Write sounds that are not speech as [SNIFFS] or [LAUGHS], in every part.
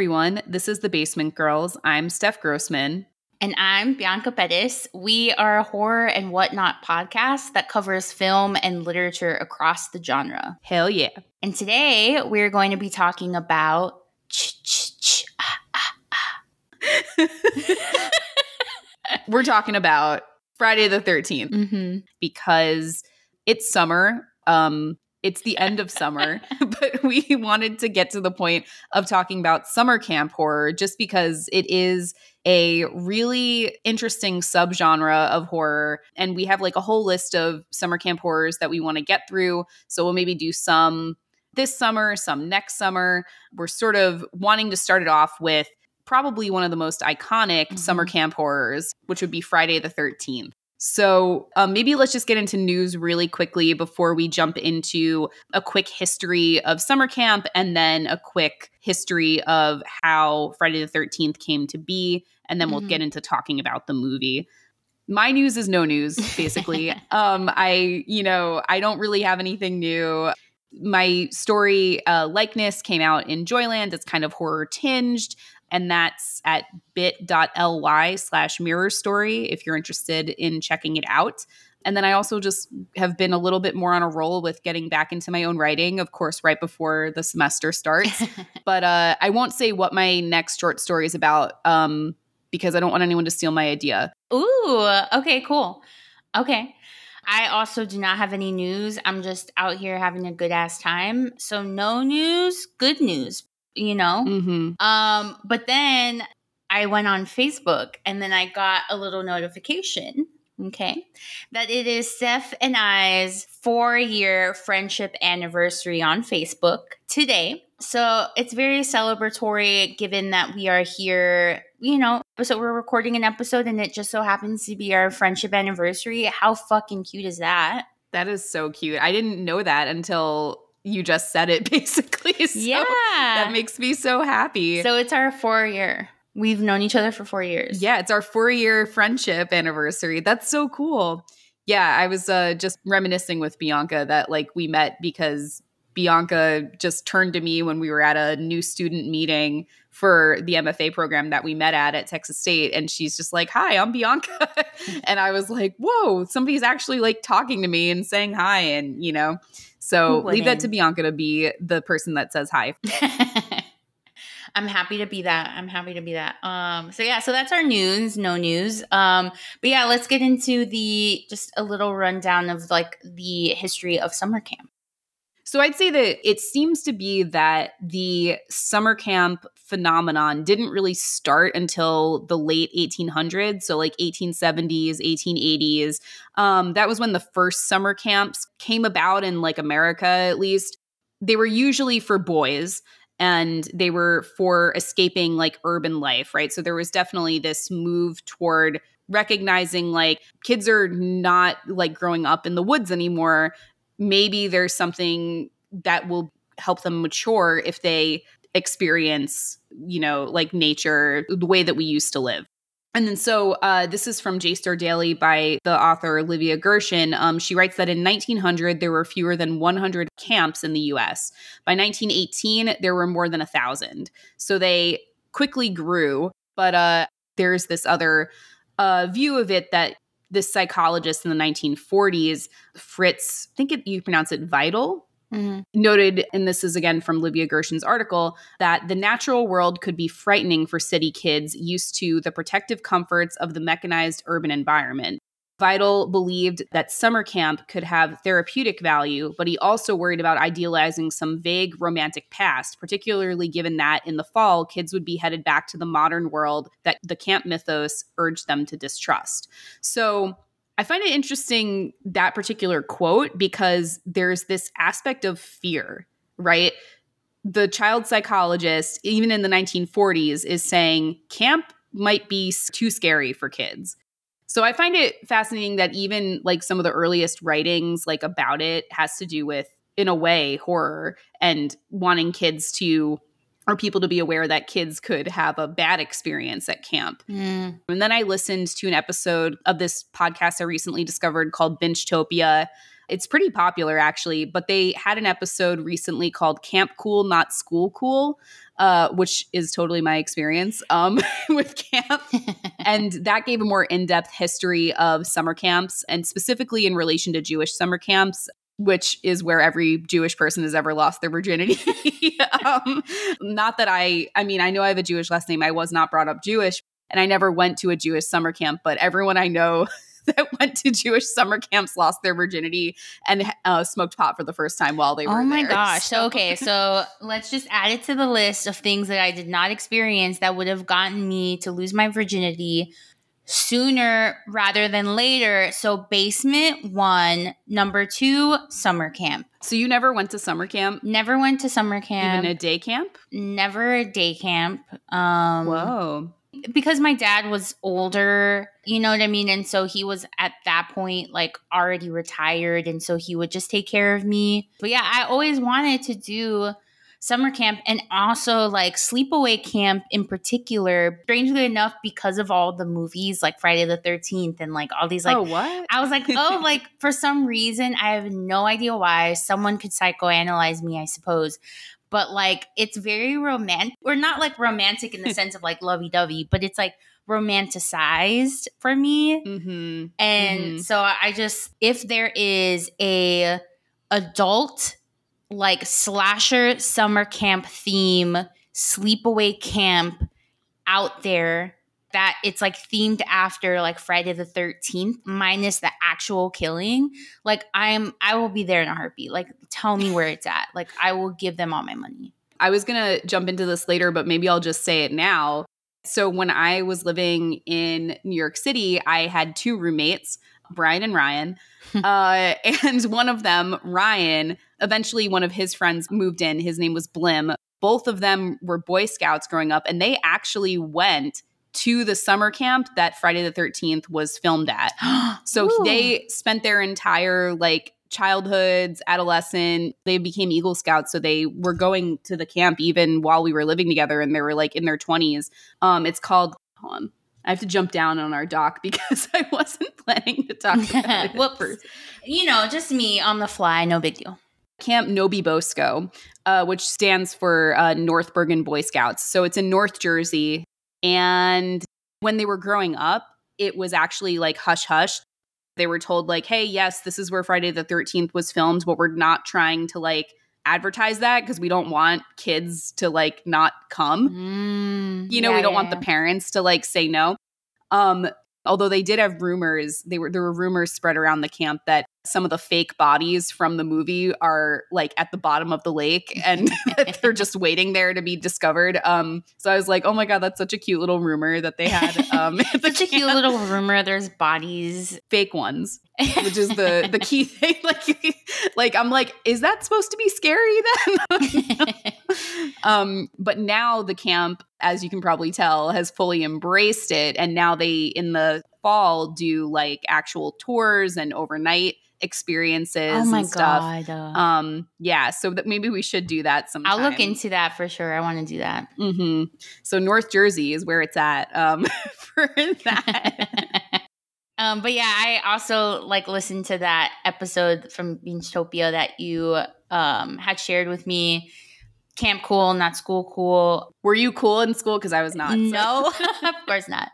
Everyone. This is the Basement Girls. I'm Steph Grossman. And I'm Bianca Bettis. We are a horror and whatnot podcast that covers film and literature across the genre. Hell yeah. And today we're going to be talking about. [LAUGHS] We're talking about Friday the 13th Mm-hmm. because it's summer. Um, it's the end of summer, [LAUGHS] but we wanted to get to the point of talking about summer camp horror just because it is a really interesting subgenre of horror. And we have like a whole list of summer camp horrors that we want to get through. So we'll maybe do some this summer, some next summer. We're sort of wanting to start it off with probably one of the most iconic Mhm. summer camp horrors, which would be Friday the 13th. So um, maybe let's just get into news really quickly before we jump into a quick history of summer camp and then a quick history of how Friday the 13th came to be. And then we'll Mhm. get into talking about the movie. My news is no news, basically. [LAUGHS] um, I, you know, I don't really have anything new. My story uh, likeness came out in Joyland. It's kind of horror tinged and that's at bit.ly slash mirror story if you're interested in checking it out. And then I also just have been a little bit more on a roll with getting back into my own writing, of course, right before the semester starts. [LAUGHS] but uh, I won't say what my next short story is about um, because I don't want anyone to steal my idea. Ooh, okay, cool. Okay. I also do not have any news. I'm just out here having a good ass time. So no news, good news, you know? hmm Um, but then I went on Facebook and then I got a little notification, okay, that it is Steph and I's four year friendship anniversary on Facebook today. So it's very celebratory given that we are here, you know. So we're recording an episode and it just so happens to be our friendship anniversary. How fucking cute is that? That is so cute. I didn't know that until you just said it, [LAUGHS] basically. So yeah. That makes me so happy. so it's our four year. We've known each other for four years. Yeah, it's our four year friendship anniversary. That's so cool. Yeah, I was uh, just reminiscing with Bianca that like we met because Bianca just turned to me when we were at a new student meeting for the MFA program that we met at at Texas State. And she's just like, Hi, I'm Bianca. [LAUGHS] and I was like, Whoa, somebody's actually like talking to me and saying hi. And, you know, so leave that to? Bianca to be the person that says hi. [LAUGHS] I'm happy to be that. I'm happy to be that. Um, so yeah, so that's our news, no news. Um, but yeah, let's get into the just a little rundown of like the history of summer camp. So I'd say that it seems to be that the summer camp phenomenon didn't really start until the late 1800s, so like 1870s, 1880s. Um, that was when the first summer camps came about in like America, at least. They were usually for boys and they were for escaping like urban life, right? So there was definitely this move toward recognizing like kids are not like growing up in the woods anymore maybe there's something that will help them mature if they experience, you know, like nature the way that we used to live. And then so uh, this is from JSTOR Daily by the author Livia Gershon. Um, she writes that in 1900 there were fewer than 100 camps in the U.S. By 1918 there were more than a thousand. So they quickly grew. But uh, there's this other uh, view of it that this psychologist in the 1940s, Fritz, I think it, you pronounce it Vital, Mm-hmm. noted, and this is again from Livia Gershon's article, that the natural world could be frightening for city kids used to the protective comforts of the mechanized urban environment. Vital believed that summer camp could have therapeutic value, but he also worried about idealizing some vague romantic past, particularly given that in the fall, kids would be headed back to the modern world that the camp mythos urged them to distrust. So I find it interesting that particular quote because there's this aspect of fear, right? The child psychologist, even in the 1940s, is saying camp might be too scary for kids. So I find it fascinating that even like some of the earliest writings like about it has to do with in a way horror and wanting kids to or people to be aware that kids could have a bad experience at camp. Mm. And then I listened to an episode of this podcast I recently discovered called Binchtopia. It's pretty popular actually, but they had an episode recently called Camp Cool, Not School Cool, uh, which is totally my experience um, [LAUGHS] with camp. [LAUGHS] and that gave a more in depth history of summer camps and specifically in relation to Jewish summer camps. Which is where every Jewish person has ever lost their virginity. [LAUGHS] um, not that I, I mean, I know I have a Jewish last name. I was not brought up Jewish, and I never went to a Jewish summer camp, but everyone I know [LAUGHS] that went to Jewish summer camps lost their virginity and uh, smoked pot for the first time while they were. Oh my there. gosh! So okay, so let's just add it to the list of things that I did not experience that would have gotten me to lose my virginity sooner rather than later. So basement one, number two, summer camp. So you never went to summer camp? Never went to summer camp. Even a day camp? Never a day camp. Um, Whoa because my dad was older, you know what I mean? And so he was at that point like already retired. And so he would just take care of me. But yeah, I always wanted to do summer camp and also like sleepaway camp in particular. Strangely enough, because of all the movies like Friday the 13th and like all these like, oh, what? I was like, oh, like [LAUGHS] for some reason, I have no idea why someone could psychoanalyze me, I suppose but like it's very romantic or not like romantic in the [LAUGHS] sense of like lovey-dovey but it's like romanticized for me mm-hmm. and mm-hmm. so i just if there is a adult like slasher summer camp theme sleepaway camp out there that it's like themed after like Friday the 13th minus the actual killing, like I'm I will be there in a heartbeat. Like tell me where it's at. Like I will give them all my money. I was going to jump into this later, but maybe I'll just say it now. So when I was living in New York City, I had two roommates, Brian and Ryan. [LAUGHS] uh, and one of them, Ryan, eventually one of his friends moved in. His name was Blim. Both of them were Boy Scouts growing up, and they actually went to the summer camp that Friday the 13th was filmed at. [GASPS] so Ooh. they spent their entire like childhoods, adolescent, they became Eagle Scouts. So they were going to the camp even while we were living together and they were like in their 20s. Um, it's called, hold on. I have to jump down on our doc [LAUGHS] because I wasn't planning to talk about [LAUGHS] it. Whoops. You know, just me on the fly, no big deal. Camp NoBeBoSco, uh, which stands for uh, North Bergen Boy Scouts. So it's in North Jersey. And when they were growing up, it was actually like hush hush. They were told, like, hey, yes, this is where Friday the 13th was filmed, but we're not trying to like advertise that because we don't want kids to like not come. Mm, you know, yeah, we don't yeah, want yeah. the parents to like say no. Um, although they did have rumors, they were there were rumors spread around the camp that some of the fake bodies from the movie are like at the bottom of the lake [LAUGHS] and [LAUGHS] they're just waiting there to be discovered. Um, so I was like, oh my god, that's such a cute little rumor that they had. [LAUGHS] Um, such a cute little rumor. There's bodies, fake ones, which is the the key thing. Like, like I'm like, is that supposed to be scary then? um, but now the camp, as you can probably tell, has fully embraced it, and now they in the fall do like actual tours and overnight experiences oh my and stuff. God. Um, yeah, so that maybe we should do that sometime. I'll look into that for sure. I want to do that. Mm-hmm. So North Jersey is where it's at um, [LAUGHS] for that. [LAUGHS] um, but yeah, I also like listened to that episode from Binchtopia that you um, had shared with me. Camp cool, not school cool. Were you cool in school? Because I was not. No, [LAUGHS] of course not.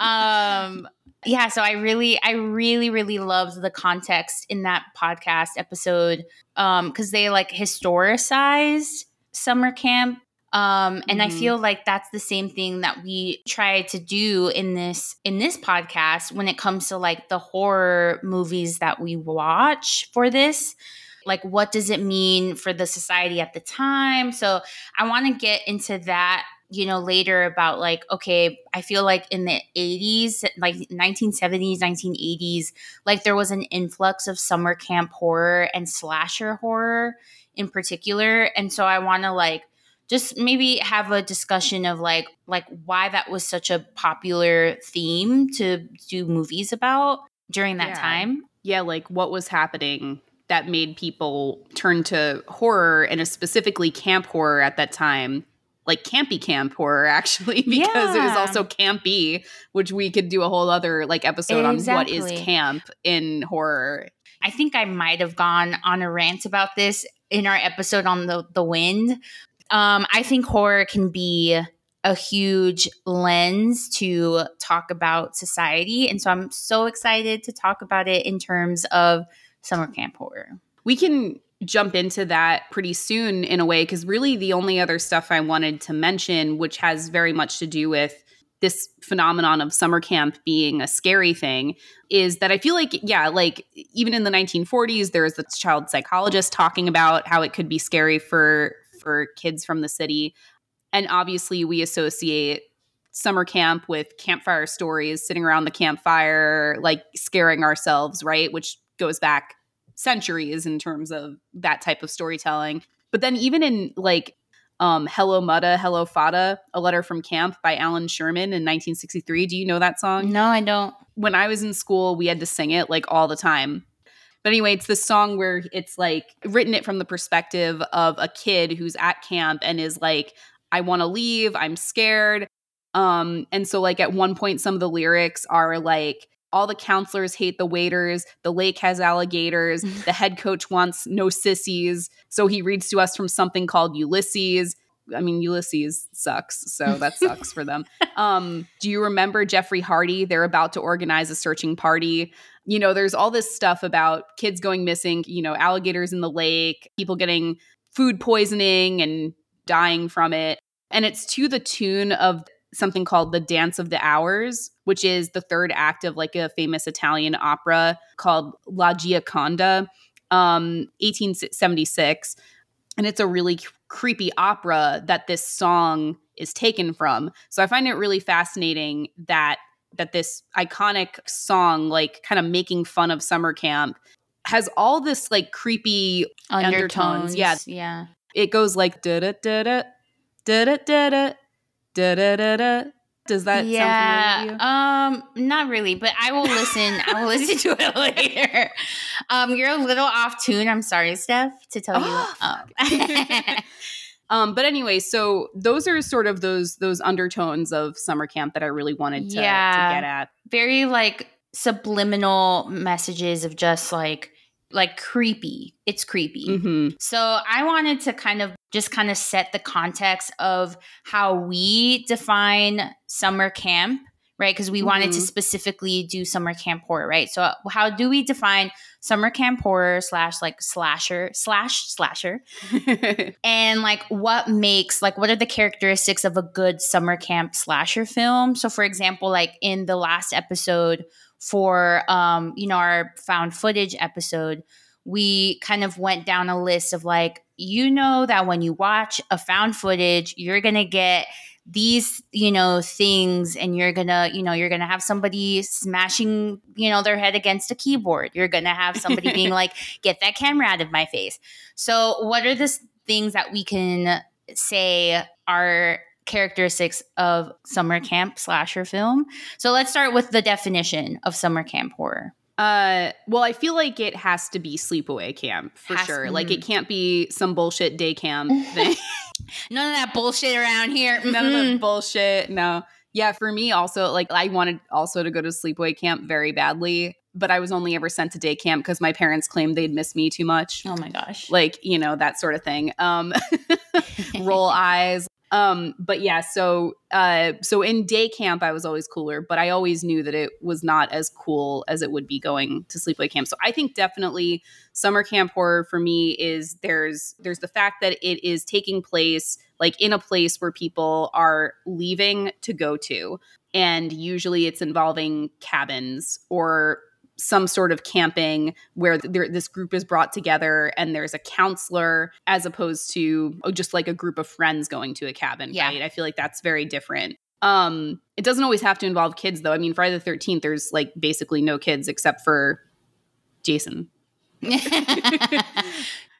um, yeah so i really i really really loved the context in that podcast episode um because they like historicized summer camp um and mm-hmm. i feel like that's the same thing that we try to do in this in this podcast when it comes to like the horror movies that we watch for this like what does it mean for the society at the time so i want to get into that you know, later about like, okay, I feel like in the 80s, like 1970s, 1980s, like there was an influx of summer camp horror and slasher horror in particular. And so I want to like just maybe have a discussion of like like why that was such a popular theme to do movies about during that yeah. time. Yeah, like what was happening that made people turn to horror and specifically camp horror at that time like campy camp horror actually [LAUGHS] because yeah. it was also campy which we could do a whole other like episode exactly. on what is camp in horror I think I might have gone on a rant about this in our episode on the the wind. Um, I think horror can be a huge lens to talk about society, and so I'm so excited to talk about it in terms of summer camp horror. We can jump into that pretty soon in a way because really the only other stuff I wanted to mention, which has very much to do with this phenomenon of summer camp being a scary thing is that I feel like, yeah, like even in the 1940s, there was this child psychologist talking about how it could be scary for for kids from the city. And obviously we associate summer camp with campfire stories, sitting around the campfire, like scaring ourselves, right? Which goes back centuries in terms of that type of storytelling. But then even in like um, Hello Muddah, Hello Fada, A Letter from Camp by Allan Sherman in 1963. Do you know that song? No, I don't. When I was in school, we had to sing it like all the time. But anyway, it's this song where it's like written it from the perspective of a kid who's at camp and is like, I want to leave, I'm scared. Um, and so like at one point, some of the lyrics are like, all the counselors hate the waiters. The lake has alligators. [LAUGHS] the head coach wants no sissies. So he reads to us from something called Ulysses. I mean, Ulysses sucks, so that sucks for them. [LAUGHS] Um, do you remember Jeffrey Hardy? They're about to organize a searching party. You know, there's all this stuff about kids going missing, you know, alligators in the lake, people getting food poisoning and dying from it. And it's to the tune of something called The Dance of the Hours, which is the third act of like a famous Italian opera called La Gioconda, um, 1876. And it's a really creepy opera that this song is taken from. So I find it really fascinating that that this iconic song, like kind of making fun of summer camp, has all this like creepy undertones. undertones. Yeah. Yeah. It goes like da da da da da da da da da da da. Does that yeah, sound familiar to um, not really, but I will listen. I will listen to it [LAUGHS] later. Um, you're a little off tune. I'm sorry, Steph, to tell Oh, you. Um, [LAUGHS] Um, but anyway, so those are sort of those those undertones of summer camp that I really wanted to, Yeah. to get at. very like subliminal messages of just like like creepy. It's creepy. hmm So I wanted to kind of just kind of set the context of how we define summer camp, right? Because we wanted to Mhm. specifically do summer camp horror, right? So how do we define summer camp horror slash like slasher slash slasher? [LAUGHS] and like what makes like what are the characteristics of a good summer camp slasher film so for example like in the last episode for um you know our found footage episode we kind of went down a list of like you know that when you watch a found footage you're gonna get these you know things and you're gonna you know you're gonna have somebody smashing you know their head against a keyboard. You're gonna have somebody being [LAUGHS] like get that camera out of my face. So what are the things that we can say are characteristics of summer camp slasher film so let's start with the definition of summer camp horror Uh, well, I feel like it has to be sleepaway camp for Has- sure. Like it mm. can't be some bullshit day camp [LAUGHS] thing. none of that bullshit around here None of the bullshit. No. Yeah, for me also, like I wanted also to go to sleepaway camp very badly, but I was only ever sent to day camp because my parents claimed they'd miss me too much. oh my gosh Like, you know, that sort of thing. Um [LAUGHS] roll [LAUGHS] eyes. Um, but yeah, so uh so in day camp I was always cooler, but I always knew that it was not as cool as it would be going to sleepaway camp. So I think definitely summer camp horror for me is there's there's the fact that it is taking place like in a place where people are leaving to go to. And usually it's involving cabins or some sort of camping where there, this group is brought together and there's a counselor as opposed to oh, just like a group of friends going to a cabin Yeah. right i feel like that's very different. Um it doesn't always have to involve kids though. I mean friday the 13th there's like basically no kids except for jason. [LAUGHS]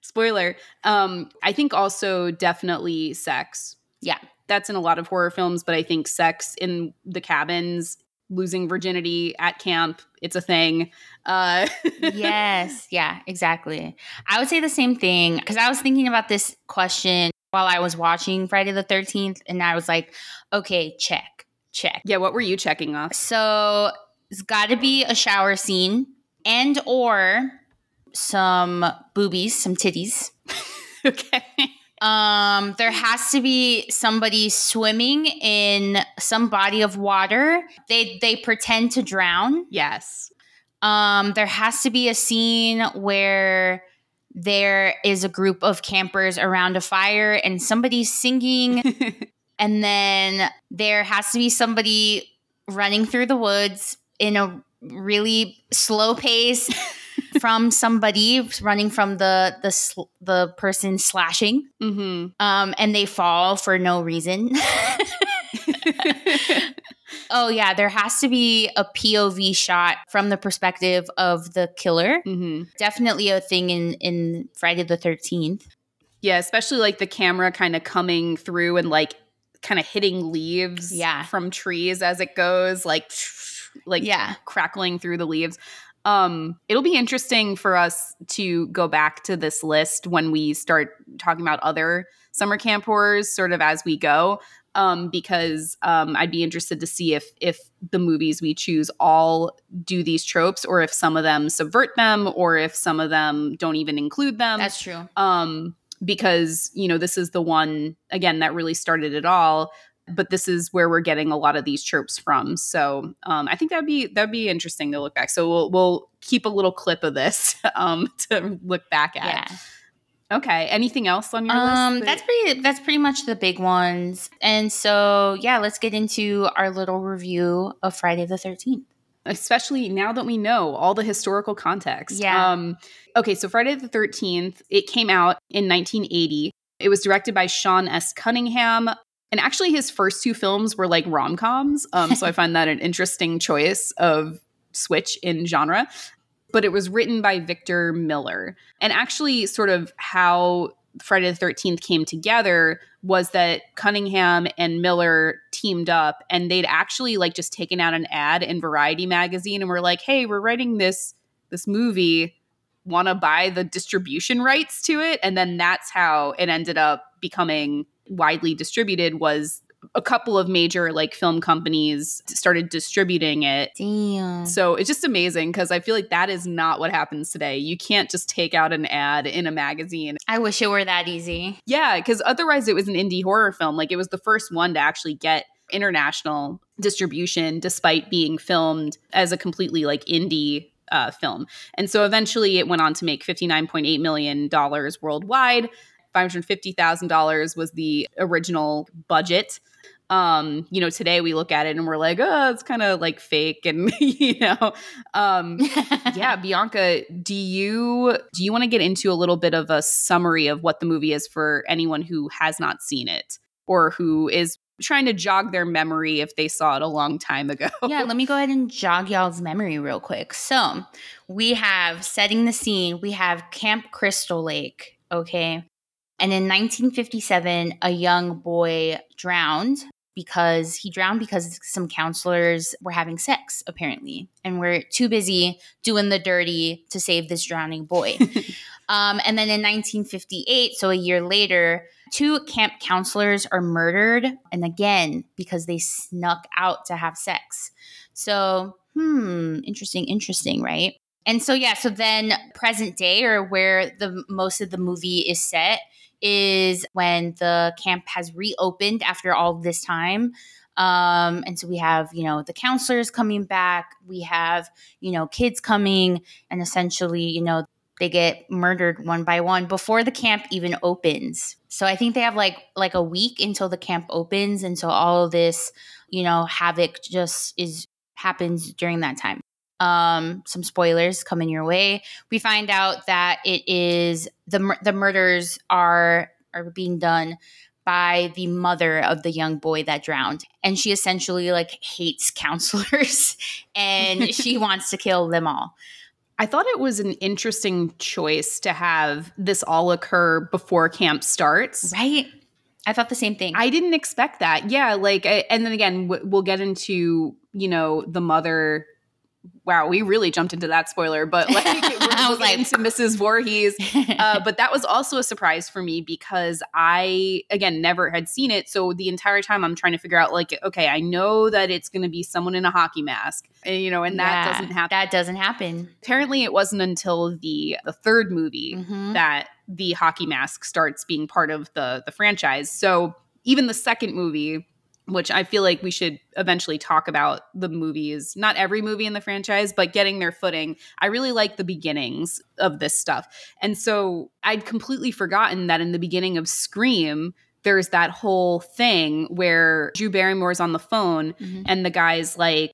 Spoiler. Um i think also definitely sex. Yeah. that's in a lot of horror films but i think sex in the cabins losing virginity at camp it's a thing. Uh [LAUGHS] yes. Yeah exactly. I would say the same thing because i was thinking about this question while i was watching friday the 13th and i was like okay check check. Yeah what were you checking off? So it's got to be a shower scene and or some boobies, some titties. [LAUGHS] okay. Um, there has to be somebody swimming in some body of water. They they pretend to drown. Yes. Um, there has to be a scene where there is a group of campers around a fire and somebody's singing, [LAUGHS] and then there has to be somebody running through the woods in a really slow pace [LAUGHS] from somebody running from the the sl- the person slashing, mm-hmm. um, and they fall for no reason. [LAUGHS] oh yeah, there has to be a POV shot from the perspective of the killer. Mm-hmm. Definitely a thing in in Friday the Thirteenth. Yeah, especially like the camera kind of coming through and like kind of hitting leaves Yeah. from trees as it goes, like [SNIFFS] like Yeah, crackling through the leaves. Um, it'll be interesting for us to go back to this list when we start talking about other summer camp horrors, sort of as we go. Um, because um, I'd be interested to see if if the movies we choose all do these tropes, or if some of them subvert them, or if some of them don't even include them that's true. um because you know this is the one again that really started it all but this is where we're getting a lot of these tropes from so um i think that'd be that'd be interesting to look back so we'll we'll keep a little clip of this [LAUGHS] um to look back at Yeah. okay anything else on your Um, list that- that's pretty. That's pretty much the big ones. And so, yeah, let's get into our little review of Friday the Thirteenth. especially now that we know all the historical context. Yeah. Um, okay, so Friday the 13th, it came out in 1980. It was directed by Sean S. Cunningham. And actually, his first two films were like rom coms. Um, so I [LAUGHS] find that an interesting choice of switch in genre. But it was written by Victor Miller. And actually, sort of how Friday the 13th came together was that Cunningham and Miller teamed up and they'd actually like just taken out an ad in Variety magazine and were like, "Hey, we're writing this this movie, want to buy the distribution rights to it?" And then that's how it ended up becoming widely distributed was a couple of major like film companies started distributing it Damn. so it's just amazing because I feel like that is not what happens today. You can't just take out an ad in a magazine. I wish it were that easy. Yeah, because otherwise it was an indie horror film. Like it was the first one to actually get international distribution despite being filmed as a completely like indie uh, film. And so eventually it went on to make $59.8 million worldwide. $550,000 was the original budget. Um, you know, today we look at it and we're like, oh, it's kind of like fake and [LAUGHS] you know, um [LAUGHS] yeah, Bianca, do you do you want to get into a little bit of a summary of what the movie is for anyone who has not seen it or who is trying to jog their memory if they saw it a long time ago? yeah, let me go ahead and jog y'all's memory real quick. So, we have setting the scene, we have Camp Crystal Lake, okay? And in 1957, a young boy drowned because he drowned because some counselors were having sex, apparently, and were too busy doing the dirty to save this drowning boy. [LAUGHS] um, and then in 1958, so a year later, two camp counselors are murdered, and again, because they snuck out to have sex. So, hmm, interesting, interesting, right? And so, yeah, so then present day, or where the most of the movie is set, is when the camp has reopened after all this time. Um, and so we have, you know, the counselors coming back, we have, you know, kids coming, and essentially, you know, they get murdered one by one before the camp even opens. So I think they have like like a week until the camp opens, and so all this, you know, havoc just is happens during that time. Um, some spoilers coming your way. We find out that it is the the murders are are being done by the mother of the young boy that drowned, and she essentially like hates counselors, [LAUGHS] and [LAUGHS] she wants to kill them all. I thought it was an interesting choice to have this all occur before camp starts. Right? I thought the same thing. I didn't expect that. Yeah, like, I, and then again, w- we'll get into you know the mother wow, we really jumped into that spoiler, but like [LAUGHS] we're was like- into Mrs. Voorhees. [LAUGHS] Uh, but that was also a surprise for me because I, again, never had seen it. So the entire time I'm trying to figure out, like, okay, I know that it's going to be someone in a hockey mask, and, you know, and that Yeah, doesn't happen. That doesn't happen. Apparently, it wasn't until the the third movie Mhm. that the hockey mask starts being part of the the franchise. So even the second movie, which I feel like we should eventually talk about the movies, not every movie in the franchise, but getting their footing. I really like the beginnings of this stuff. And so I'd completely forgotten that in the beginning of Scream, there's that whole thing where Drew Barrymore's on the phone Mhm. and the guy's like,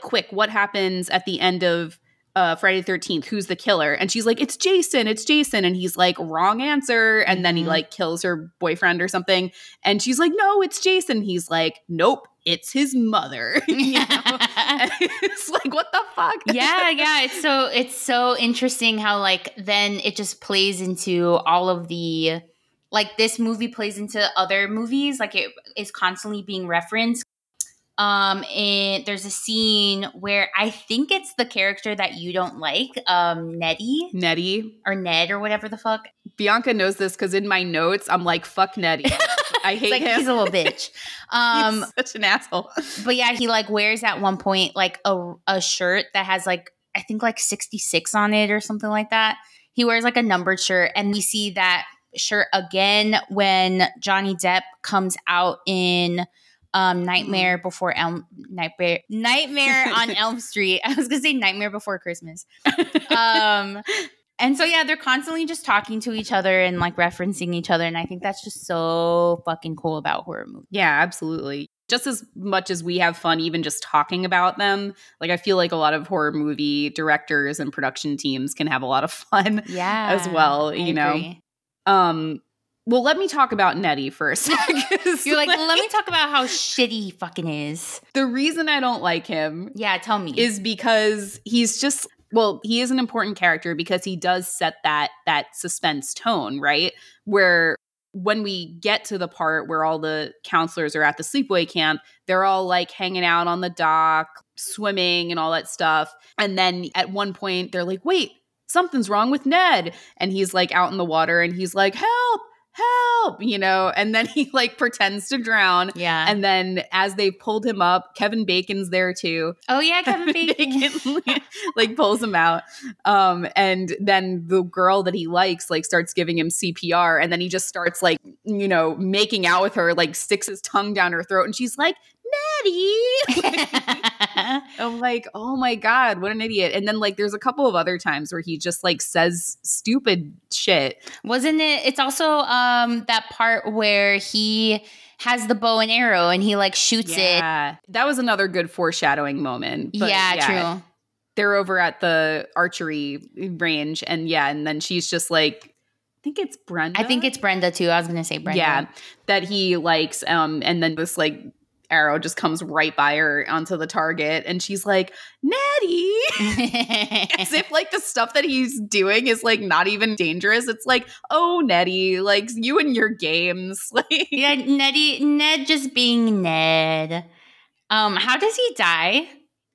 quick, what happens at the end of uh, Friday the 13th? Who's the killer? And she's like, it's Jason, it's Jason. And he's like, wrong answer. And then he Mhm. like kills her boyfriend or something. And she's like, no, it's Jason. He's like, nope, it's his mother. [LAUGHS] [LAUGHS] It's like, what the fuck? yeah, [LAUGHS] yeah. It's so it's so interesting how like then it just plays into all of the like this movie plays into other movies. Like it is constantly being referenced. Um, and there's a scene where I think it's the character that you don't like, um, Neddy Neddy. or Ned or whatever the fuck. Bianca knows this because in my notes, I'm like, fuck Neddy. [LAUGHS] I hate like him. he's a little bitch. [LAUGHS] Um, He's such an asshole. but yeah, he like wears at one point like a a shirt that has like I think like 66 on it or something like that. He wears like a numbered shirt and we see that shirt again when Johnny Depp comes out in um Nightmare Before Elm Nightmare Nightmare [LAUGHS] on Elm Street. I was to say Nightmare Before Christmas. Um and so yeah, they're constantly just talking to each other and like referencing each other and I think that's just so fucking cool about horror movies. Yeah, absolutely. Just as much as we have fun even just talking about them, like I feel like a lot of horror movie directors and production teams can have a lot of fun. [LAUGHS] Yeah. As well, I you know. Um well, let me talk about Neddy first. [LAUGHS] You're like, let me [LAUGHS] talk about how shitty he fucking is. the reason I don't like him Yeah, tell me. is because he's just well, he is an important character because he does set that that suspense tone, right? Where when we get to the part where all the counselors are at the sleepaway camp, they're all like hanging out on the dock, swimming and all that stuff. And then at one point they're like, "Wait, something's wrong with Ned." And he's like out in the water and he's like, "Help! Help!" you know, and then he like pretends to drown. yeah. And then as they pulled him up, Kevin Bacon's there too. oh yeah, [LAUGHS] Kevin Bacon. like pulls him out. Um, and then the girl that he likes like starts giving him CPR, and then he just starts like, you know, making out with her, like sticks his tongue down her throat, and she's like, Neddy. I'm like, oh my God, what an idiot. And then like there's a couple of other times where he just like says stupid shit. Wasn't it? It's also um that part where he has the bow and arrow and he like shoots it. That was another good foreshadowing moment. But yeah, true. they're over at the archery range and yeah and then she's just like i think it's brenda I think it's Brenda too. I was gonna say Brenda. yeah that he likes um and then this like arrow just comes right by her onto the target and she's like neddy [LAUGHS] as if like the stuff that he's doing is like not even dangerous it's like oh neddy like you and your games [LAUGHS] like yeah, Neddy Ned just being Ned. Um, how does he die?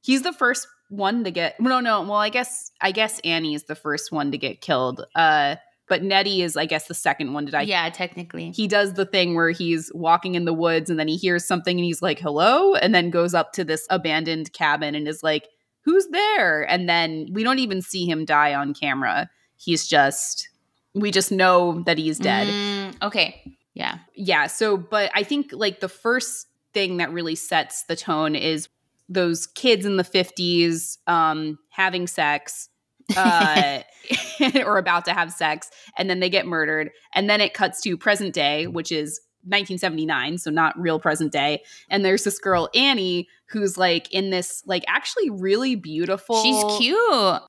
he's the first one to get no no well i guess i guess annie is the first one to get killed uh but neddy is i guess the second one to die yeah, technically. he does the thing where he's walking in the woods and then he hears something and he's like hello and then goes up to this abandoned cabin and is like who's there and then we don't even see him die on camera he's just we just know that he's dead Mm, okay. Yeah. yeah so but i think like the first thing that really sets the tone is those kids in the 50s um having sex uh [LAUGHS] or about to have sex and then they get murdered and then it cuts to present day which is 1979 so not real present day and there's this girl annie who's like in this like actually really beautiful She's cute.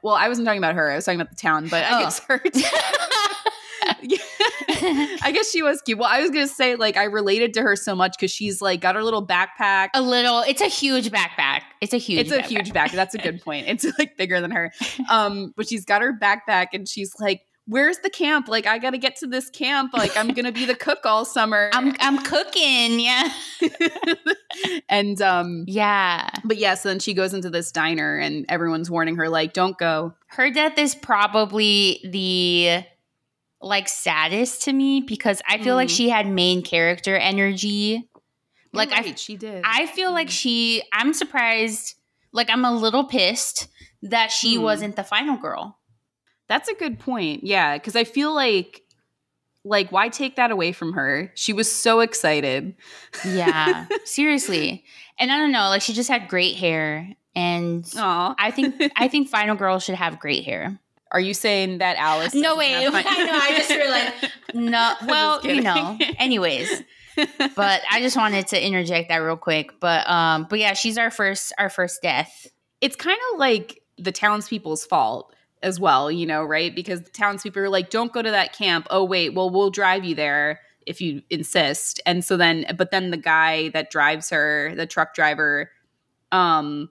well i wasn't talking about her i was talking about the town but i Oh. guess her [LAUGHS] [LAUGHS] I guess she was cute. Well, I was gonna say like I related to her so much because she's like got her little backpack. a little. It's a huge backpack. It's a huge. it's a backpack. huge back. That's a good point. It's like bigger than her. [LAUGHS] Um, but she's got her backpack and she's like, where's the camp? Like, I got to get to this camp. Like, I'm going to be the [LAUGHS] cook all summer. I'm I'm cooking, yeah. and um yeah. but yes, yeah, so then she goes into this diner and everyone's warning her like, don't go. Her death is probably the like saddest to me because I feel mm. like she had main character energy. You're like right, I she did. I feel mm. like she I'm surprised like I'm a little pissed that she mm. wasn't the final girl. That's a good point. Yeah, because I feel like like why take that away from her? She was so excited. yeah, [LAUGHS] seriously. And I don't know, like she just had great hair and Aww. I think I [LAUGHS] think final girl should have great hair. Are you saying that Alice? No way. [LAUGHS] I know. I just realized. No. [LAUGHS] Well, you know. Anyways, but I just wanted to interject that real quick. But um, but yeah, she's our first our first death. It's kind of like the townspeople's fault as well, you know, right? Because the townspeople are like, don't go to that camp. Oh, wait, well, we'll drive you there if you insist. And so then, but then the guy that drives her, the truck driver, um,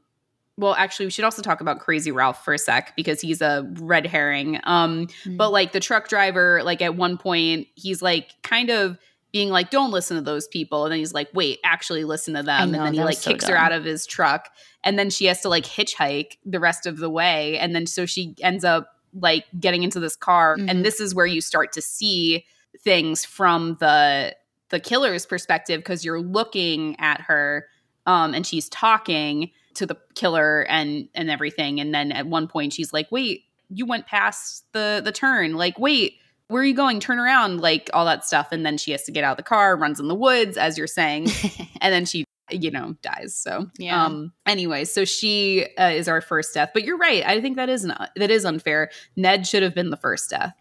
well, actually, we should also talk about Crazy Ralph for a sec because he's a red herring. Um, mm-hmm. but like the truck driver, like at one point, he's like kind of being like, "Don't listen to those people," and then he's like, "Wait, actually listen to them," know, and then he like so kicks dumb. her out of his truck, and then she has to like hitchhike the rest of the way, and then so she ends up like getting into this car, mm-hmm. and this is where you start to see things from the the killer's perspective because you're looking at her, um, and she's talking to the killer and and everything, and then at one point she's like, "Wait." You went past the the turn. Like, wait, where are you going? Turn around, like all that stuff. And then she has to get out of the car, runs in the woods, as you're saying. [LAUGHS] and then she, you know, dies. So, yeah. Um, anyway, so she uh, is our first death. But you're right. I think that is not, that is unfair. Ned should have been the first death.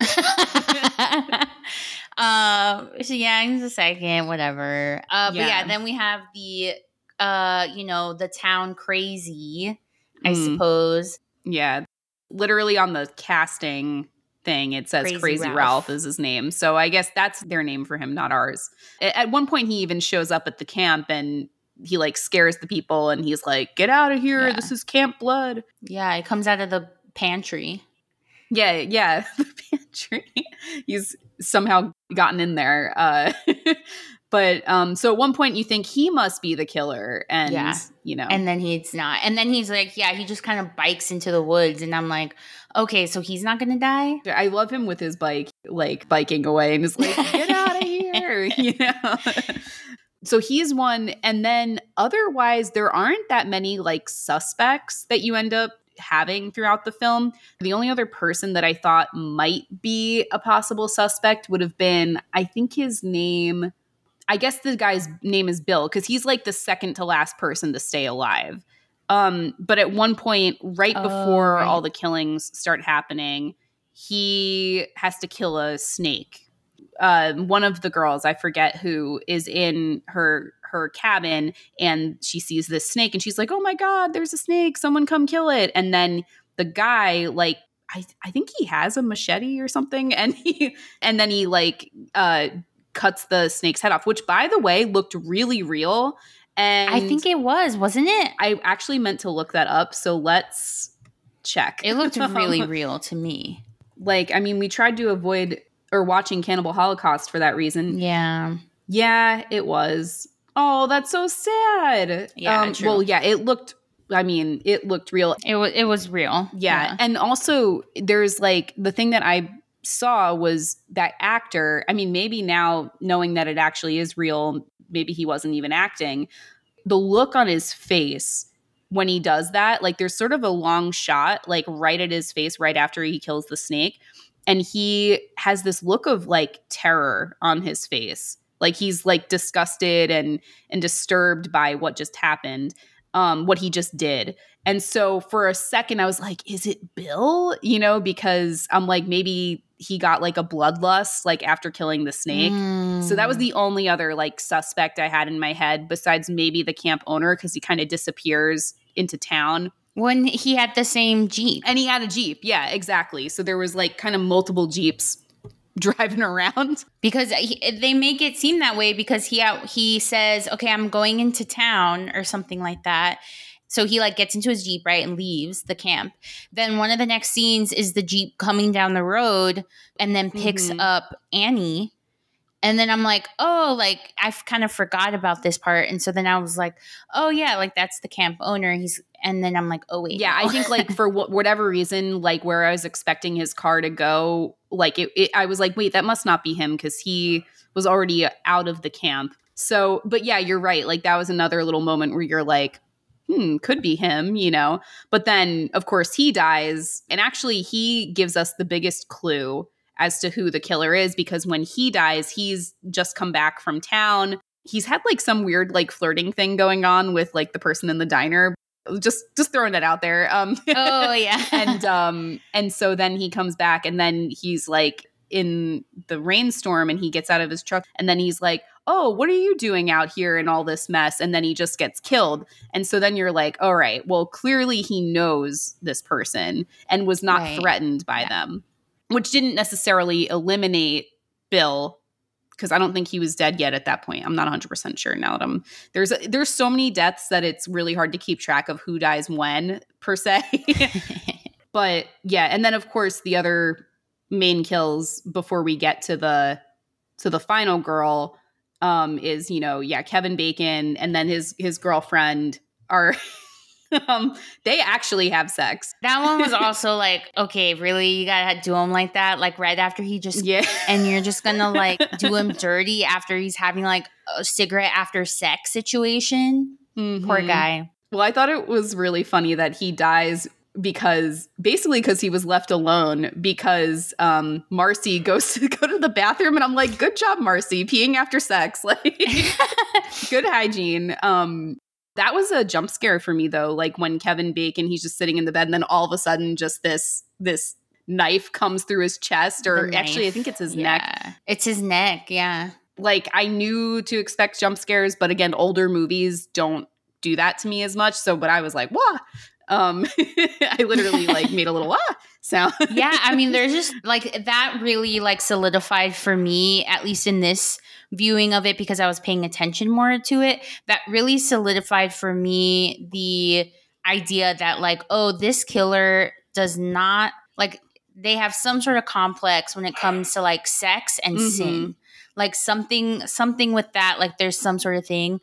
um, [LAUGHS] so yeah, he's the second, whatever. Uh, yeah. but yeah, then we have the, uh, you know, the town crazy, I mm. suppose. Yeah. Literally on the casting thing, it says Crazy, Crazy Ralph. Ralph. is his name. So I guess that's their name for him, not ours. At one point, he even shows up at the camp and he like scares the people and he's like, "Get out of here! Yeah. This is Camp Blood." Yeah, it comes out of the pantry. Yeah, yeah, [LAUGHS] the pantry. he's somehow gotten in there. Uh, [LAUGHS] but um, so at one point you think he must be the killer, and yeah. you know, and then he's not, and then he's like, yeah, he just kind of bikes into the woods, and I'm like, okay, so he's not gonna die. I love him with his bike, like biking away, and is like, get out of [LAUGHS] here, [LAUGHS] you know. [LAUGHS] so he's one, and then otherwise there aren't that many like suspects that you end up having throughout the film. The only other person that I thought might be a possible suspect would have been, I think his name I guess the guy's name is Bill because he's like the second to last person to stay alive. Um, but at one point, right oh, before right. all the killings start happening, he has to kill a snake. Uh, one of the girls, I forget who, is in her her cabin and she sees this snake and she's like, "Oh my god, there's a snake! Someone come kill it!" And then the guy like I, I think he has a machete or something [LAUGHS] and he and then he like uh cuts the snake's head off, which by the way looked really real. And I think it was, wasn't it? I actually meant to look that up. So let's check. It looked really [LAUGHS] real to me. Like, I mean, we tried to avoid or watching Cannibal Holocaust for that reason. Yeah. Yeah, it was. Oh, that's so sad. Yeah. Um, well, yeah, it looked I mean, it looked real. It was it was real. Yeah. yeah. And also there's like the thing that I saw was that actor. I mean, maybe now knowing that it actually is real, maybe he wasn't even acting. The look on his face when he does that, like there's sort of a long shot, like right at his face, right after he kills the snake. And he has this look of like terror on his face. Like he's like disgusted and and disturbed by what just happened um, what he just did. And so for a second, I was like, is it Bill? You know, because I'm like, maybe he got like a bloodlust like after killing the snake. Mm. So that was the only other like suspect I had in my head besides maybe the camp owner because he kind of disappears into town. When he had the same Jeep. And he had a Jeep. Yeah, exactly. So there was like kind of multiple Jeeps [LAUGHS] driving around because he, they make it seem that way because he out, he says, "Okay, I'm going into town" or something like that. So he like gets into his Jeep, right, and leaves the camp. Then one of the next scenes is the Jeep coming down the road and then picks Mhm. up Annie. And then I'm like, oh, like I've kind of forgot about this part. And so then I was like, oh yeah, like that's the camp owner. He's and then I'm like, oh wait. Yeah, I think like [LAUGHS] for wh- whatever reason, like where I was expecting his car to go, like it, it I was like, wait, that must not be him because he was already out of the camp. So, but yeah, you're right. Like that was another little moment where you're like, hmm, could be him, you know. But then, of course, he dies, and actually, he gives us the biggest clue as to who the killer is because when he dies, he's just come back from town. He's had like some weird like flirting thing going on with like the person in the diner. Just just throwing it out there. Um oh [LAUGHS] yeah. and um and so then he comes back and then he's like in the rainstorm and he gets out of his truck and then he's like oh what are you doing out here in all this mess and then he just gets killed and so then you're like all right well clearly he knows this person and was not Right. threatened by Yeah. them which didn't necessarily eliminate bill because I don't think he was dead yet at that point. I'm not 100% sure now that I'm there's there's so many deaths that it's really hard to keep track of who dies when per se. [LAUGHS] but yeah, and then of course the other main kills before we get to the to the final girl um is, you know, yeah, Kevin Bacon and then his his girlfriend are [LAUGHS] um they actually have sex. that one was [LAUGHS] also like, okay, really, you gotta do him like that, like right after he just Yeah. and you're just gonna like [LAUGHS] do him dirty after he's having like a cigarette after sex situation. Poor Mhm. guy. Well, I thought it was really funny that he dies because basically because he was left alone because um Marcy goes to go to the bathroom and I'm like, good job, Marcy, peeing after sex. Like good hygiene. Um that was a jump scare for me though, like when Kevin Bacon, he's just sitting in the bed and then all of a sudden just this this knife comes through his chest or actually I think it's his neck It's his neck, yeah. like I knew to expect jump scares, but again, older movies don't do that to me as much. So, but I was like, "Wah!" Um, [LAUGHS] I literally like made a little "wah" sound. yeah, I mean, there's just like that really like solidified for me, at least in this viewing of it, because I was paying attention more to it. That really solidified for me the idea that like, oh, this killer does not like they have some sort of complex when it comes to like sex and Mhm. sin, like something something with that. Like there's some sort of thing.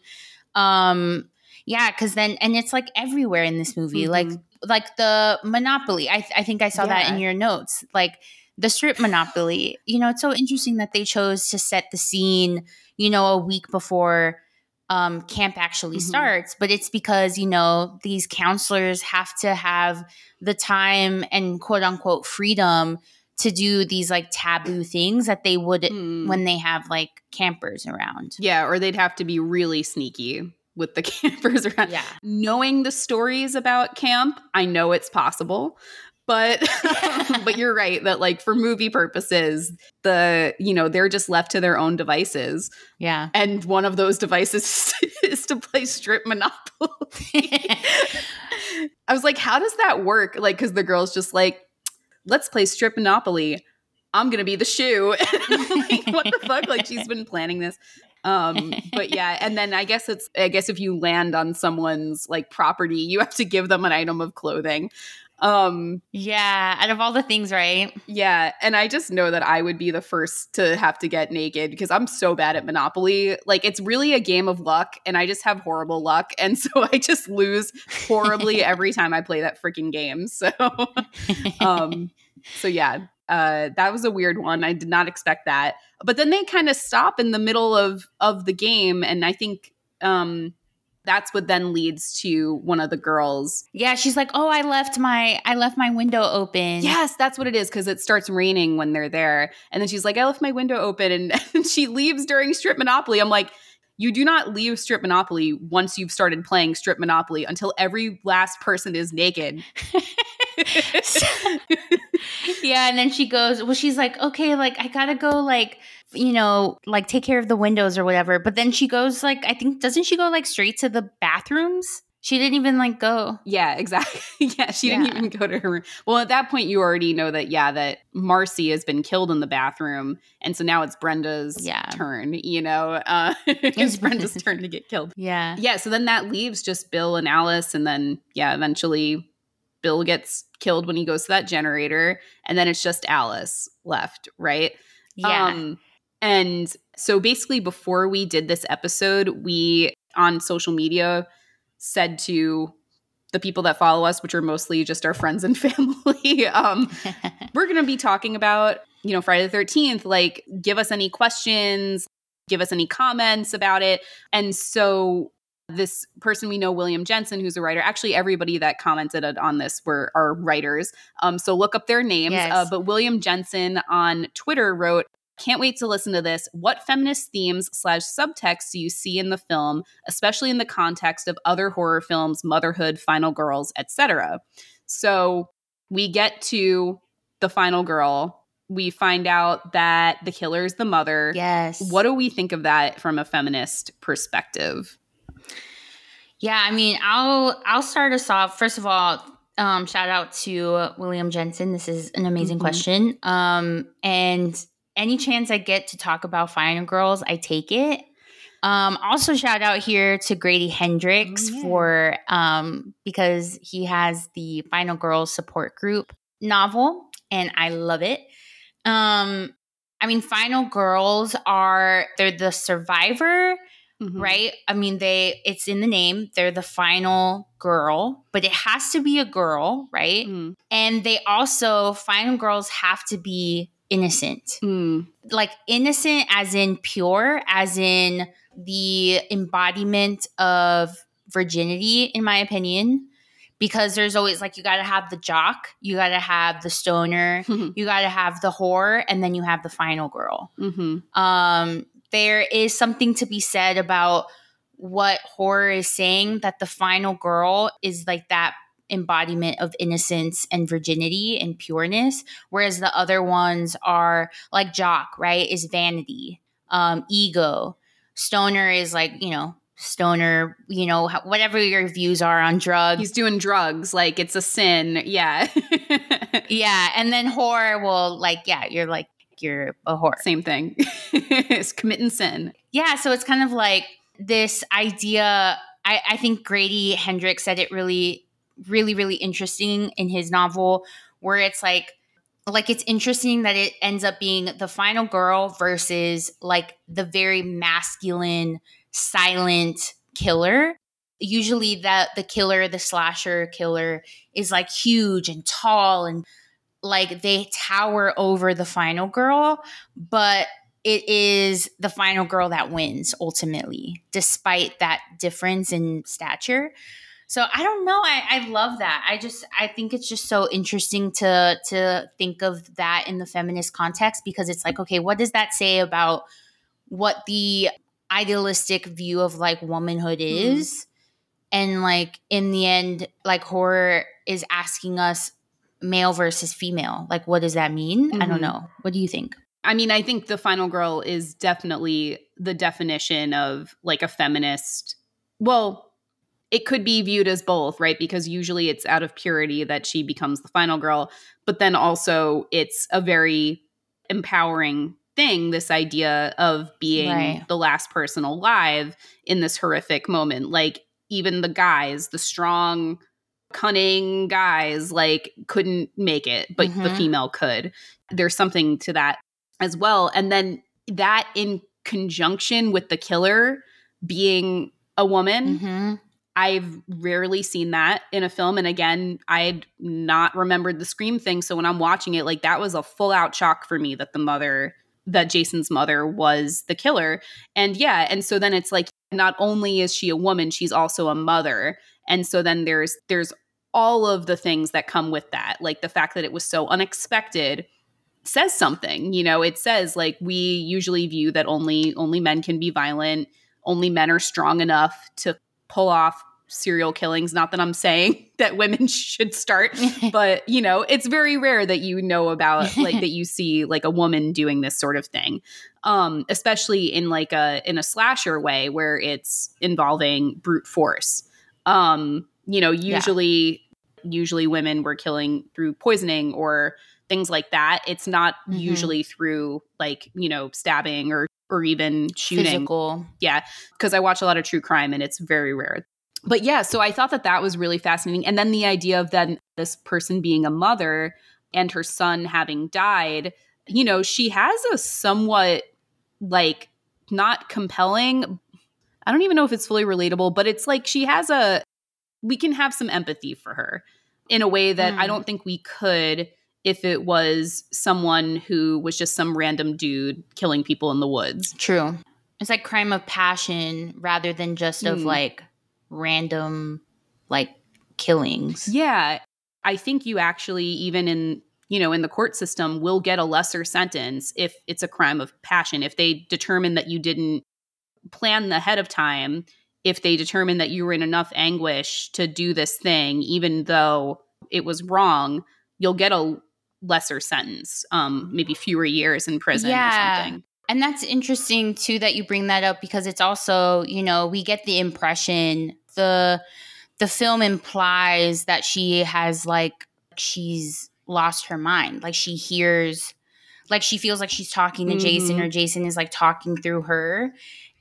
Um, yeah, because then and it's like everywhere in this movie, like Mhm. like the monopoly i, I think i saw that in your notes like the strip monopoly you know it's so interesting that they chose to set the scene you know a week before um, camp actually Mhm. starts but it's because you know these counselors have to have the time and quote unquote freedom to do these like taboo things that they would Hmm. when they have like campers around yeah, or they'd have to be really sneaky with the [LAUGHS] campers around. yeah Knowing the stories about camp, I know it's possible. But [LAUGHS] [LAUGHS] but you're right that like for movie purposes, the you know, they're just left to their own devices. yeah And one of those devices [LAUGHS] is to play strip monopoly. I was like, how does that work? Like, because the girl's just like, let's play strip monopoly. I'm gonna be the shoe. like, what the fuck? Like she's been planning this. Um, but yeah, and then I guess it's I guess if you land on someone's like property, you have to give them an item of clothing. Um, yeah out of all the things right yeah, and I just know that I would be the first to have to get naked because I'm so bad at Monopoly. Like it's really a game of luck and I just have horrible luck and [LAUGHS] so I just lose horribly [LAUGHS] every time I play that freaking game. So [LAUGHS] um so yeah, uh that was a weird one. I did not expect that. But then they kind of stop in the middle of of the game and I think um that's what then leads to one of the girls Yeah, she's like, "Oh, I left my I left my window open." Yes, that's what it is because it starts raining when they're there. And then she's like, I left my window open and, [LAUGHS] and she leaves during Strip Monopoly. I'm like, you do not leave Strip Monopoly once you've started playing Strip Monopoly until every last person is naked. [LAUGHS] [LAUGHS] yeah, and then she goes, "Well, she's like, okay, like I gotta go, like you know, like take care of the windows or whatever." But then she goes, like, I think doesn't she go like straight to the bathrooms She didn't even like go. Yeah, exactly. [LAUGHS] yeah, she Yeah. didn't even go to her room. Well, at that point, you already know that, yeah, that Marcy has been killed in the bathroom. And so now it's Brenda's Yeah. turn, you know? Uh, [LAUGHS] it's Brenda's turn to get killed. Yeah. Yeah, so then that leaves just Bill and Alice. And then, yeah, eventually Bill gets killed when he goes to that generator. And then it's just Alice left, right? Yeah. Um, and so basically, before we did this episode, we on social media said to the people that follow us, which are mostly just our friends and [LAUGHS] family, um, [LAUGHS] we're going to be talking about, you know, Friday the 13th. Like, give us any questions, give us any comments about it. And so this person we know, William Jensen, who's a writer, actually, everybody that commented on this were are writers. Um, so look up their names. Yes. Uh, but William Jensen on Twitter wrote, can't wait to listen to this. What feminist themes slash subtext do you see in the film, especially in the context of other horror films, motherhood, final girls, etc.? So we get to the final girl. We find out that the killer is the mother. yes. What do we think of that from a feminist perspective? Yeah, I mean, I'll I'll start us off. First of all, um, shout out to William Jensen. This is an amazing Mhm. question. Um, and any chance I get to talk about Final Girls, I take it. Um, also shout out here to Grady Hendrix Oh, yeah. for um because he has the Final Girls support group novel, and I love it. Um, I mean, Final Girls are they're the survivor Mhm. right? I mean, they it's in the name. They're the final girl, but it has to be a girl, right? Mm. And they also final girls have to be innocent. Mm. Like innocent as in pure, as in the embodiment of virginity in my opinion. Because there's always like you got to have the jock, you got to have the stoner, [LAUGHS] you got to have the whore and then you have the final girl hmm um, there is something to be said about what horror is saying that the final girl is like that embodiment of innocence and virginity and pureness whereas the other ones are like jock right is vanity um ego stoner is like you know stoner you know whatever your views are on drugs He's doing drugs. Like it's a sin. Yeah. [LAUGHS] yeah and then horror will like yeah you're like you're a whore Same thing. [LAUGHS] it's committing sin. yeah so it's kind of like this idea I, I think grady hendrix said it really really really interesting in his novel where it's like like it's interesting that it ends up being the final girl versus like the very masculine silent killer usually that the killer the slasher killer is like huge and tall and like they tower over the final girl but it is the final girl that wins ultimately, despite that difference in stature. So I don't know. I, I love that. I just I think it's just so interesting to to think of that in the feminist context because it's like, okay, what does that say about what the idealistic view of like womanhood mm-hmm. is? And like in the end, like horror is asking us male versus female. Like what does that mean? I Mhm. don't know. What do you think? I mean, I think the final girl is definitely the definition of like a feminist. Well, it could be viewed as both, right? Because usually it's out of purity that she becomes the final girl, but then also it's a very empowering thing this idea of being Right. the last person alive in this horrific moment. Like even the guys, the strong cunning guys like couldn't make it, but the Mhm. female could. There's something to that as well. And then that in conjunction with the killer being a woman, Mhm. I've rarely seen that in a film. And again, I'd not remembered the Scream thing. So when I'm watching it, like that was a full out shock for me that the mother, that Jason's mother was the killer. And yeah. And so then it's like, not only is she a woman, she's also a mother. And so then there's, there's all of the things that come with that. Like the fact that it was so unexpected says something. You know, it says like we usually view that only, only men can be violent. Only men are strong enough to pull off serial killings. Not that I'm saying [LAUGHS] that women [LAUGHS] should start, [LAUGHS] but you know, it's very rare that you know about like that you see like a woman doing this sort of thing. Um, especially in like a in a slasher way where it's involving brute force. Um, you know, usually yeah. Usually women were killing through poisoning or things like that. It's not mm-hmm. usually through like, you know, stabbing or or even shooting. Physical. Yeah, because I watch a lot of true crime and it's very rare. But yeah, so I thought that that was really fascinating. And then the idea of then this person being a mother and her son having died, you know, she has a somewhat like not compelling. I don't even know if it's fully relatable, but it's like she has a we can have some empathy for her in a way that mm. I don't think we could if it was someone who was just some random dude killing people in the woods. True. It's like crime of passion rather than just mm. of like random like killings. Yeah. I think you actually even in you know in the court system will get a lesser sentence if it's a crime of passion if they determine that you didn't plan ahead of time if they determine that you were in enough anguish to do this thing even though it was wrong you'll get a lesser sentence um maybe fewer years in prison yeah. or something and that's interesting too that you bring that up because it's also you know we get the impression the the film implies that she has like she's lost her mind. Like she hears like she feels like she's talking to mm-hmm. Jason or Jason is like talking through her.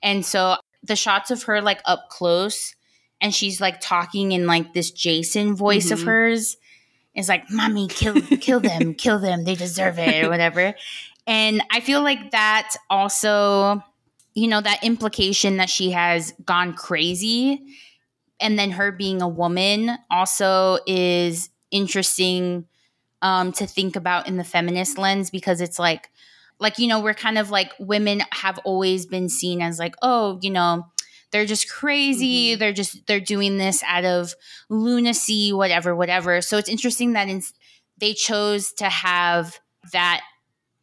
And so the shots of her like up close and she's like talking in like this Jason voice mm-hmm. of hers is like, Mommy, kill kill them, [LAUGHS] kill them, they deserve it, or whatever. And I feel like that also, you know, that implication that she has gone crazy and then her being a woman also is interesting um, to think about in the feminist lens because it's like like you know we're kind of like women have always been seen as like oh you know they're just crazy mm-hmm. they're just they're doing this out of lunacy whatever whatever so it's interesting that in, they chose to have that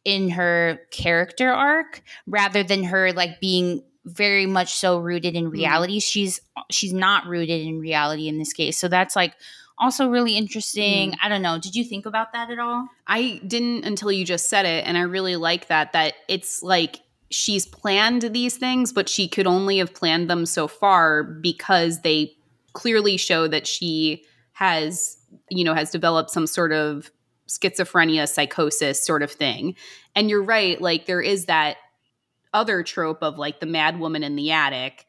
in her character arc rather than her like being very much so rooted in mm. reality. Mm. She's she's not rooted in reality in this case. So that's like also really interesting. Mm. I don't know. Did you think about that at all? I didn't until you just said it and I really like that that it's like she's planned these things but she could only have planned them so far because they clearly show that she has you know has developed some sort of schizophrenia psychosis sort of thing. And you're right like there is that other trope of like the mad woman in the attic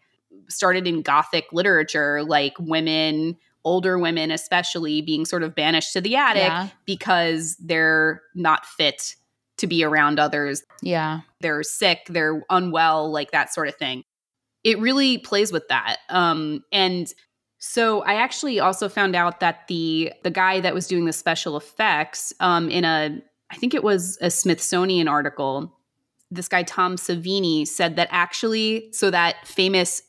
started in gothic literature like women older women especially being sort of banished to the attic yeah. because they're not fit to be around others. Yeah. They're sick they're unwell like that sort of thing. It really plays with that. Um and so I actually also found out that the the guy that was doing the special effects um, in a I think it was a Smithsonian article this guy Tom Savini said that actually, so that famous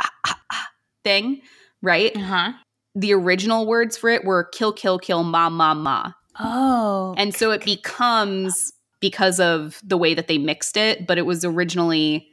ah, ah, ah, thing, right? Uh-huh. The original words for it were kill, kill, kill, ma, ma, ma. Oh. And so it becomes because of the way that they mixed it, but it was originally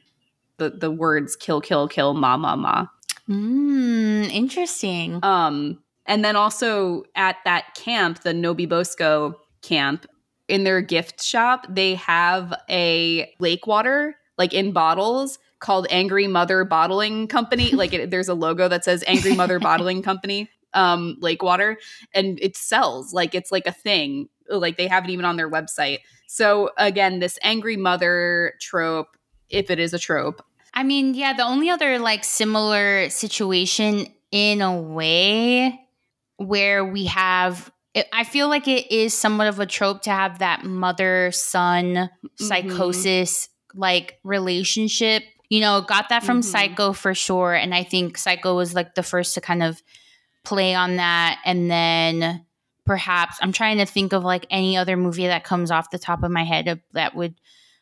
the the words kill, kill, kill, ma, ma, ma. Mm, interesting. Um, and then also at that camp, the NoBeBoSco camp, in their gift shop, they have a lake water like in bottles called Angry Mother Bottling Company. [LAUGHS] like it, there's a logo that says Angry Mother Bottling Company, um, lake water, and it sells like it's like a thing. Like they have it even on their website. So again, this angry mother trope, if it is a trope. I mean, yeah, the only other like similar situation in a way where we have I feel like it is somewhat of a trope to have that mother son mm-hmm. psychosis like relationship. You know, got that from mm-hmm. Psycho for sure. And I think Psycho was like the first to kind of play on that. And then perhaps I'm trying to think of like any other movie that comes off the top of my head that would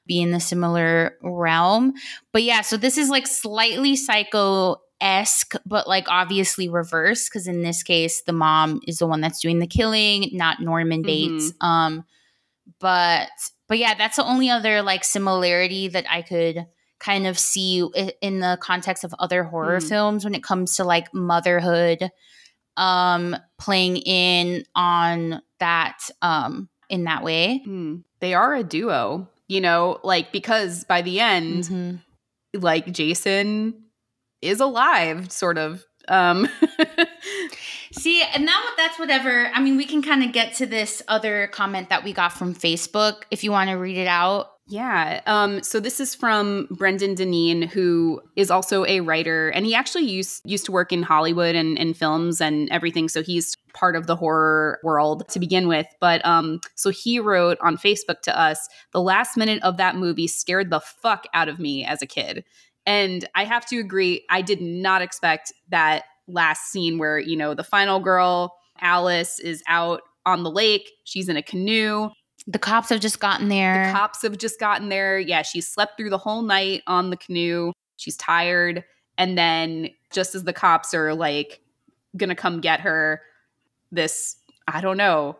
be in the similar realm. But yeah, so this is like slightly psycho esque, but like obviously reverse because in this case, the mom is the one that's doing the killing, not Norman Bates. Mm-hmm. Um, but but yeah, that's the only other like similarity that I could kind of see in the context of other horror mm. films when it comes to like motherhood um playing in on that um in that way mm. they are a duo you know like because by the end mm-hmm. like jason is alive, sort of. Um, See, and now that's whatever. I mean, we can kind of get to this other comment that we got from Facebook if you want to read it out. Yeah. Um, so this is from Brendan Deneen, who is also a writer, and he actually used used to work in Hollywood and, and films and everything. So he's part of the horror world to begin with. But um, so he wrote on Facebook to us, the last minute of that movie scared the fuck out of me as a kid. And I have to agree, I did not expect that last scene where, you know, the final girl, Alice, is out on the lake. She's in a canoe. The cops have just gotten there. The cops have just gotten there. Yeah, she slept through the whole night on the canoe. She's tired. And then just as the cops are like gonna come get her, this, I don't know,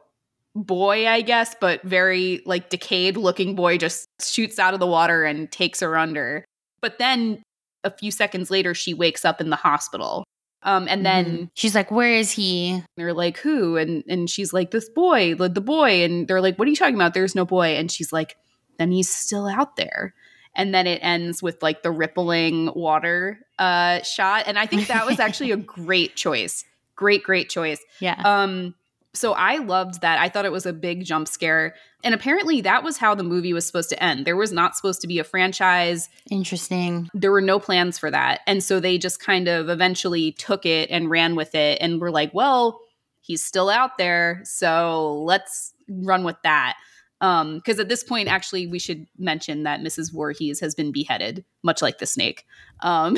boy, I guess, but very like decayed looking boy just shoots out of the water and takes her under. But then a few seconds later, she wakes up in the hospital. Um, and then mm-hmm. she's like, "Where is he?" They're like, "Who?" And and she's like, "This boy, the, the boy." And they're like, "What are you talking about? There's no boy." And she's like, "Then he's still out there." And then it ends with like the rippling water uh, shot, and I think that was actually a [LAUGHS] great choice. Great, great choice. Yeah. Um, so I loved that. I thought it was a big jump scare. And apparently that was how the movie was supposed to end. There was not supposed to be a franchise. Interesting. There were no plans for that. And so they just kind of eventually took it and ran with it and were like, well, he's still out there. So let's run with that because um, at this point, actually, we should mention that Mrs. Voorhees has been beheaded, much like the snake. Um,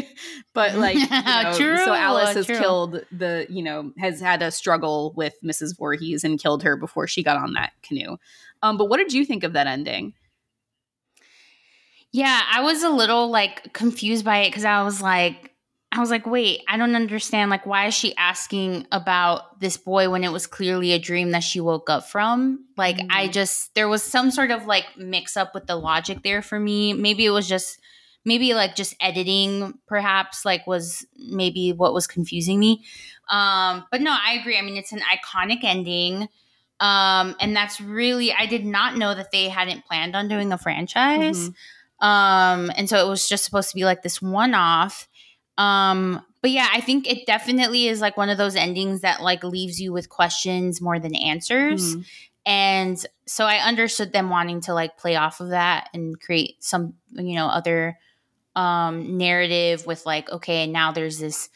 [LAUGHS] but like, you [LAUGHS] know, true, so Alice has true. killed the, you know, has had a struggle with Mrs. Voorhees and killed her before she got on that canoe. Um, but what did you think of that ending? Yeah, I was a little like confused by it because I was like, I was like, wait, I don't understand. Like, why is she asking about this boy when it was clearly a dream that she woke up from? Like, mm-hmm. I just, there was some sort of like mix up with the logic there for me. Maybe it was just, maybe like just editing, perhaps, like, was maybe what was confusing me. Um, but no, I agree. I mean, it's an iconic ending. Um, and that's really, I did not know that they hadn't planned on doing a franchise. Mm-hmm. Um, and so it was just supposed to be like this one off um, but yeah, I think it definitely is like one of those endings that like leaves you with questions more than answers. Mm. And so I understood them wanting to like play off of that and create some, you know, other um narrative with like, okay, now there's this,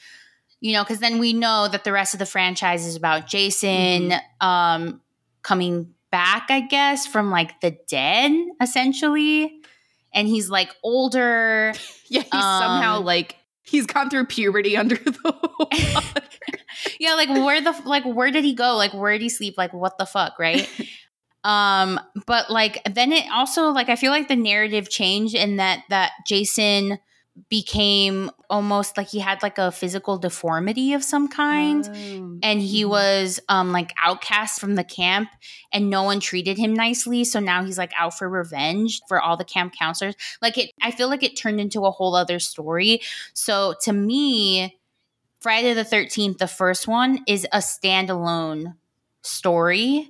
you know, because then we know that the rest of the franchise is about Jason mm-hmm. um coming back, I guess, from like the dead, essentially. And he's like older. [LAUGHS] yeah, he's um, somehow like he's gone through puberty under the [LAUGHS] water. yeah, like where the like where did he go? Like where did he sleep? Like what the fuck, right? [LAUGHS] um, but like then it also like I feel like the narrative changed in that that Jason became almost like he had like a physical deformity of some kind. Oh. and he mm-hmm. was um like outcast from the camp and no one treated him nicely. So now he's like out for revenge for all the camp counselors. Like it i feel like it turned into a whole other story. So to me friday the 13th the first one is a standalone story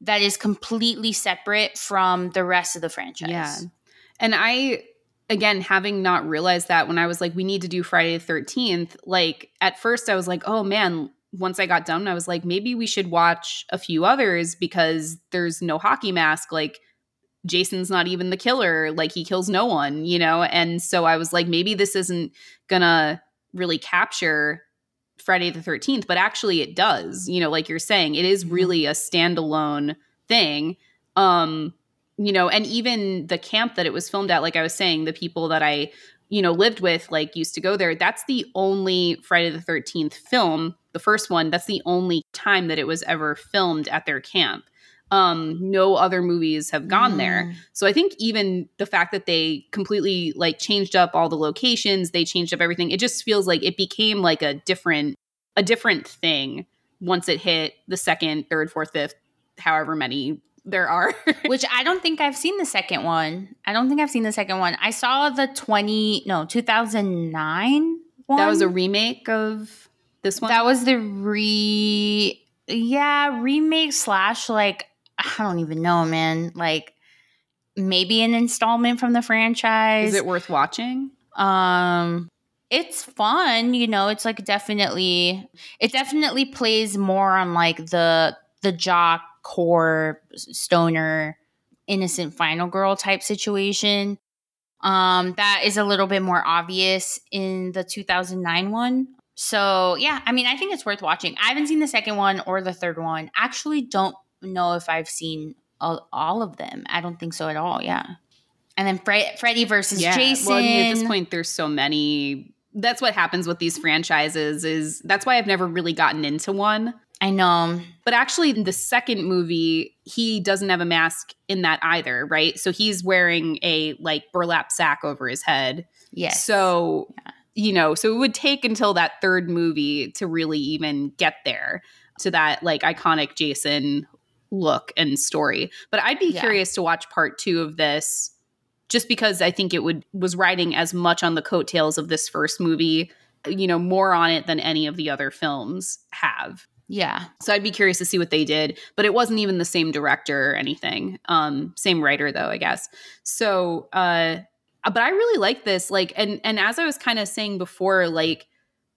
that is completely separate from the rest of the franchise. Yeah. And i again, having not realized that when I was like, we need to do Friday the 13th, like at first I was like, oh man, once I got done, I was like, maybe we should watch a few others because there's no hockey mask. Like, Jason's not even the killer. Like, he kills no one, you know? And so I was like, maybe this isn't gonna really capture Friday the 13th, but actually it does. You know, like you're saying, it is mm-hmm. really a standalone thing. Um, you know, and even the camp that it was filmed at, like I was saying, the people that I, you know, lived with, like used to go there. That's the only Friday the 13th film, the first one, that's the only time that it was ever filmed at their camp. Um, no other movies have gone mm. there. So I think even the fact that they completely like changed up all the locations, they changed up everything, it just feels like it became like a different, a different thing once it hit the second, third, fourth, fifth, however many there are. [LAUGHS] Which I don't think I've seen the second one. I don't think I've seen the second one. I saw the 20, no, 2009 one. That was a remake of this one? That was the re, yeah, remake slash, like, I don't even know, man. Like, maybe an installment from the franchise. Is it worth watching? Um, it's fun, you know, it's like definitely it definitely plays more on like the the jock core stoner innocent final girl type situation. Um that is a little bit more obvious in the 2009 one. So, yeah, I mean, I think it's worth watching. I haven't seen the second one or the third one. Actually don't know if I've seen all, all of them. I don't think so at all. Yeah. And then Fre- Freddy versus yeah. Jason. Well, I mean, at this point, there's so many. That's what happens with these franchises. Is that's why I've never really gotten into one. I know. But actually, in the second movie, he doesn't have a mask in that either, right? So he's wearing a like burlap sack over his head. Yes. So, yeah. you know, so it would take until that third movie to really even get there to that like iconic Jason look and story. But I'd be yeah. curious to watch part two of this just because I think it would was riding as much on the coattails of this first movie, you know, more on it than any of the other films have. Yeah. So I'd be curious to see what they did, but it wasn't even the same director or anything. Um same writer though, I guess. So uh but I really like this like and and as I was kind of saying before like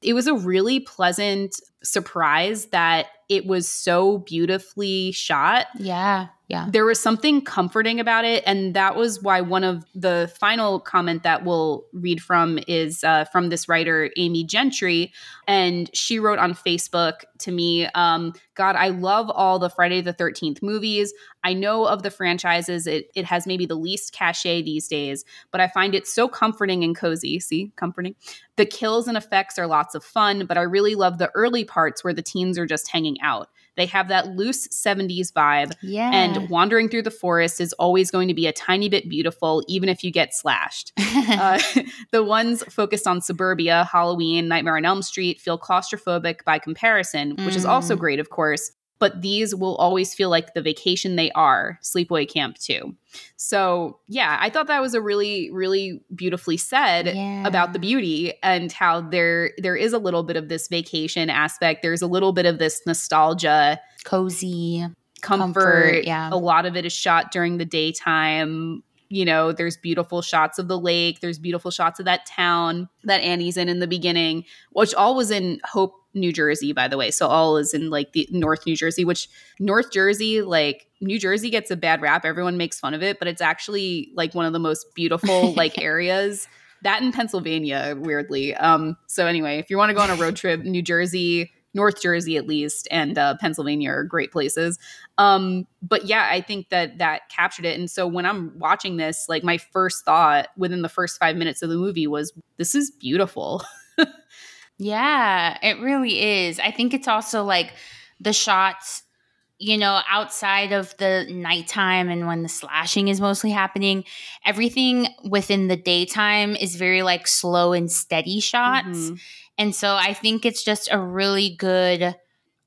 it was a really pleasant surprise that it was so beautifully shot. Yeah. Yeah. There was something comforting about it. And that was why one of the final comment that we'll read from is uh, from this writer, Amy Gentry. And she wrote on Facebook to me, um, God, I love all the Friday the 13th movies. I know of the franchises, it, it has maybe the least cachet these days, but I find it so comforting and cozy. See, comforting. The kills and effects are lots of fun, but I really love the early parts where the teens are just hanging out. They have that loose 70s vibe. Yeah. And wandering through the forest is always going to be a tiny bit beautiful, even if you get slashed. [LAUGHS] uh, [LAUGHS] the ones focused on suburbia, Halloween, Nightmare on Elm Street feel claustrophobic by comparison, which mm. is also mm. great, of course but these will always feel like the vacation they are sleepaway camp 2 so yeah i thought that was a really really beautifully said yeah. about the beauty and how there there is a little bit of this vacation aspect. There's a little bit of this nostalgia cozy comfort, comfort yeah. A lot of it is shot during the daytime you know, there's beautiful shots of the lake, there's beautiful shots of that town that Annie's in in the beginning, which all was in Hope New Jersey, by the way. So all is in like the North New Jersey, which North Jersey, like New Jersey gets a bad rap. Everyone makes fun of it, but it's actually like one of the most beautiful [LAUGHS] like areas. That in Pennsylvania, weirdly. Um, so anyway, if you want to go on a road trip, New Jersey, North Jersey at least, and uh, Pennsylvania are great places. Um, but yeah, I think that that captured it. And so when I'm watching this, like my first thought within the first five minutes of the movie was, "This is beautiful." [LAUGHS] Yeah, it really is. I think it's also like the shots, you know, outside of the nighttime and when the slashing is mostly happening, everything within the daytime is very like slow and steady shots. Mm-hmm. And so I think it's just a really good,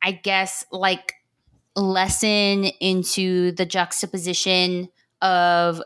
I guess, like lesson into the juxtaposition of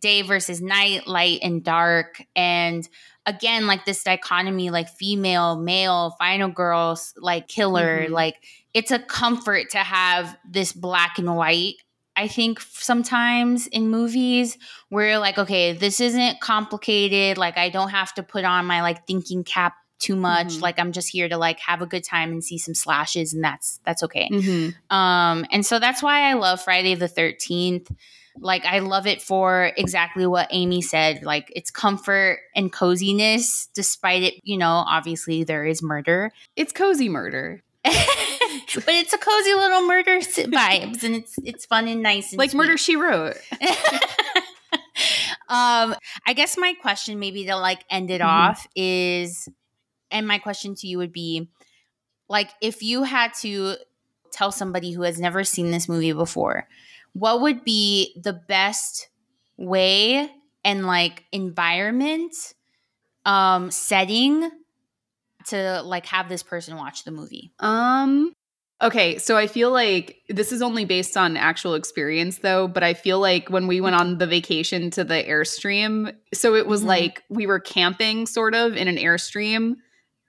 day versus night, light and dark, and again like this dichotomy like female male final girls like killer mm-hmm. like it's a comfort to have this black and white i think sometimes in movies where like okay this isn't complicated like i don't have to put on my like thinking cap too much mm-hmm. like i'm just here to like have a good time and see some slashes and that's that's okay mm-hmm. um and so that's why i love friday the 13th like I love it for exactly what Amy said. Like it's comfort and coziness, despite it, you know, obviously there is murder. It's cozy murder. [LAUGHS] but it's a cozy little murder vibes and it's it's fun and nice and like sweet. murder she wrote [LAUGHS] um i guess my question maybe to like end it mm-hmm. off is and my question to you would be like if you had to tell somebody who has never seen this movie before what would be the best way and like environment um setting to like have this person watch the movie um okay so i feel like this is only based on actual experience though but i feel like when we went on the vacation to the airstream so it was mm-hmm. like we were camping sort of in an airstream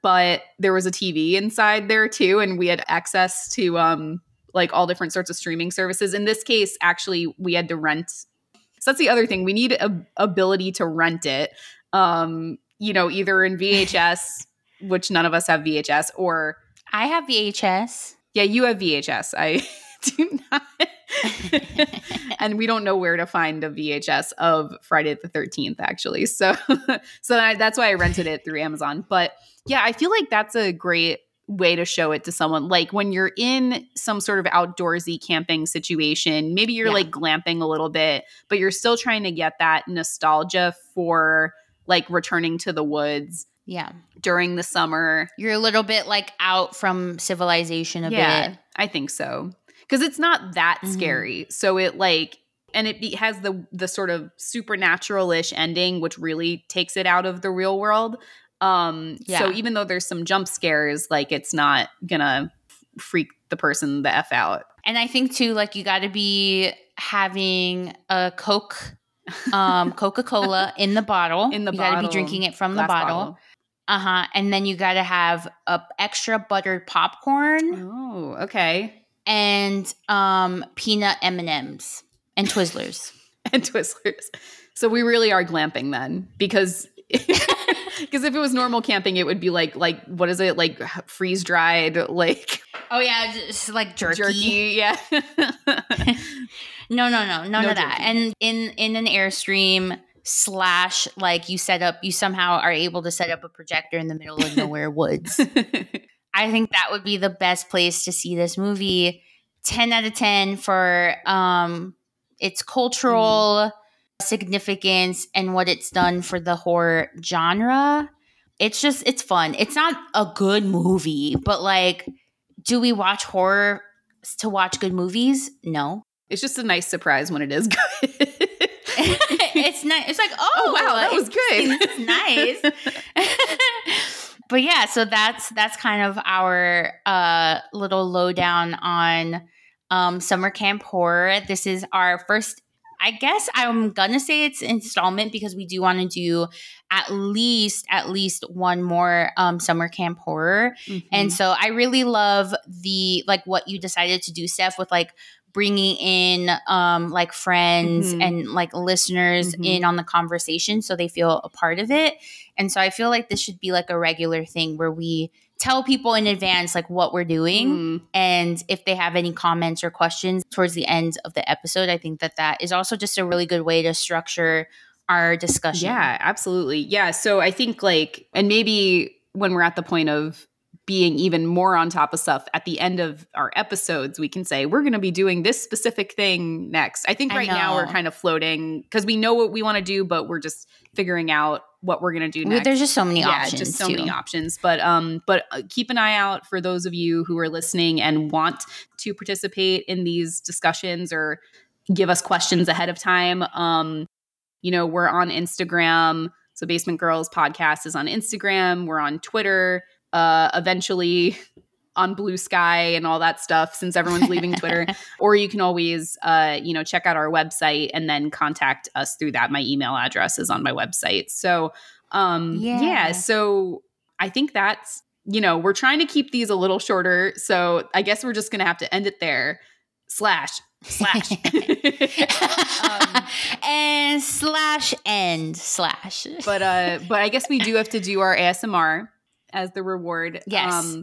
but there was a tv inside there too and we had access to um like all different sorts of streaming services. In this case, actually, we had to rent. So that's the other thing. We need a ability to rent it. Um, you know, either in VHS, which none of us have VHS, or I have VHS. Yeah, you have VHS. I [LAUGHS] [LAUGHS] do not. [LAUGHS] and we don't know where to find a VHS of Friday the 13th actually. So [LAUGHS] so I, that's why I rented it through Amazon. But yeah, I feel like that's a great way to show it to someone like when you're in some sort of outdoorsy camping situation maybe you're Yeah. like glamping a little bit but you're still trying to get that nostalgia for like returning to the woods Yeah. during the summer You're a little bit like out from civilization a yeah, bit. I think so. Because it's not that Mhm. scary. So it like, and it be, has the the sort of supernatural-ish ending, which really takes it out of the real world. Um, Yeah. So even though there's some jump scares, like it's not gonna freak the person the f out. And I think too, like you got to be having a Coke, um, [LAUGHS] Coca Cola in the bottle. In the you got to be drinking it from the bottle. Uh huh. And then you got to have a extra buttered popcorn Oh, okay. And um, peanut M and M's and Twizzlers. [LAUGHS] And Twizzlers. So we really are glamping then, because. [LAUGHS] Because if it was normal camping, it would be like like what is it like freeze dried like [LAUGHS] oh yeah, just like jerky. jerky. Yeah. No, no, no, none No of that. jerky. And in in an airstream slash like you set up, you somehow are able to set up a projector in the middle of nowhere woods. I think that would be the best place to see this movie. 10 out of 10 for um its cultural significance and what it's done for the horror genre. It's just it's fun. It's not a good movie, but like do we watch horror to watch good movies? No. it's just a nice surprise when it is good. [LAUGHS] it's nice. It's like, oh, oh wow, that was good. That's nice. [LAUGHS] [LAUGHS] but yeah, so that's that's kind of our uh, little lowdown on um, summer camp horror. This is our first. I guess I'm gonna say it's installment because we do want to do at least at least one more um, summer camp horror. Mm-hmm. And so I really love the like what you decided to do, Steph, with like bringing in um like friends Mhm. and like listeners Mhm. in on the conversation so they feel a part of it. And so I feel like this should be like a regular thing where we tell people in advance like what we're doing Mm. and if they have any comments or questions towards the end of the episode, I think that that is also just a really good way to structure our discussion. Yeah, absolutely. Yeah. So I think like, and maybe when we're at the point of being even more on top of stuff at the end of our episodes, we can say we're going to be doing this specific thing next. I think I right now we're kind of floating because we know what we want to do, but we're just figuring out what we're going to do next. There's just so many options. yeah, options. just so too. many options. But um, but uh, keep an eye out for those of you who are listening and want to participate in these discussions or give us questions ahead of time. Um, you know, we're on Instagram. So Basement Girls Podcast is on Instagram. We're on Twitter. Uh, eventually on Bluesky and all that stuff since everyone's leaving Twitter. [LAUGHS] Or you can always, uh, you know, check out our website and then contact us through that. My email address is on my website. So, um, yeah. Yeah. So I think that's, you know, we're trying to keep these a little shorter. So I guess we're just going to have to end it there. Slash, slash. [LAUGHS] Um, and slash end slash. but uh but i guess we do have to do our asmr as the reward Yes.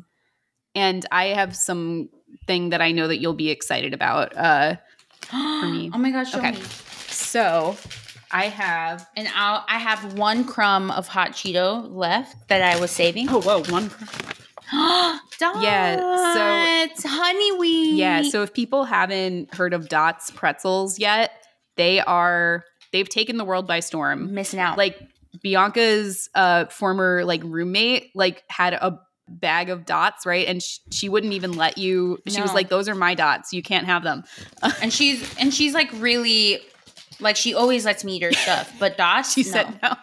and i have some thing that i know that you'll be excited about uh for me. [GASPS] Oh my gosh, show Okay. me. so i have And I'll I have one crumb of hot Cheeto left that I was saving. oh whoa one [GASPS] Dots. Yeah, so- honey wheat. yeah so if people haven't heard of dots pretzels yet they are they've taken the world by storm missing out. like bianca's uh former like roommate like had a bag of dots right? And sh- she wouldn't even let you she was like those are my dots. You can't have them. And she's and she's like really like she always lets me eat her stuff, but [LAUGHS] dots. she no. said no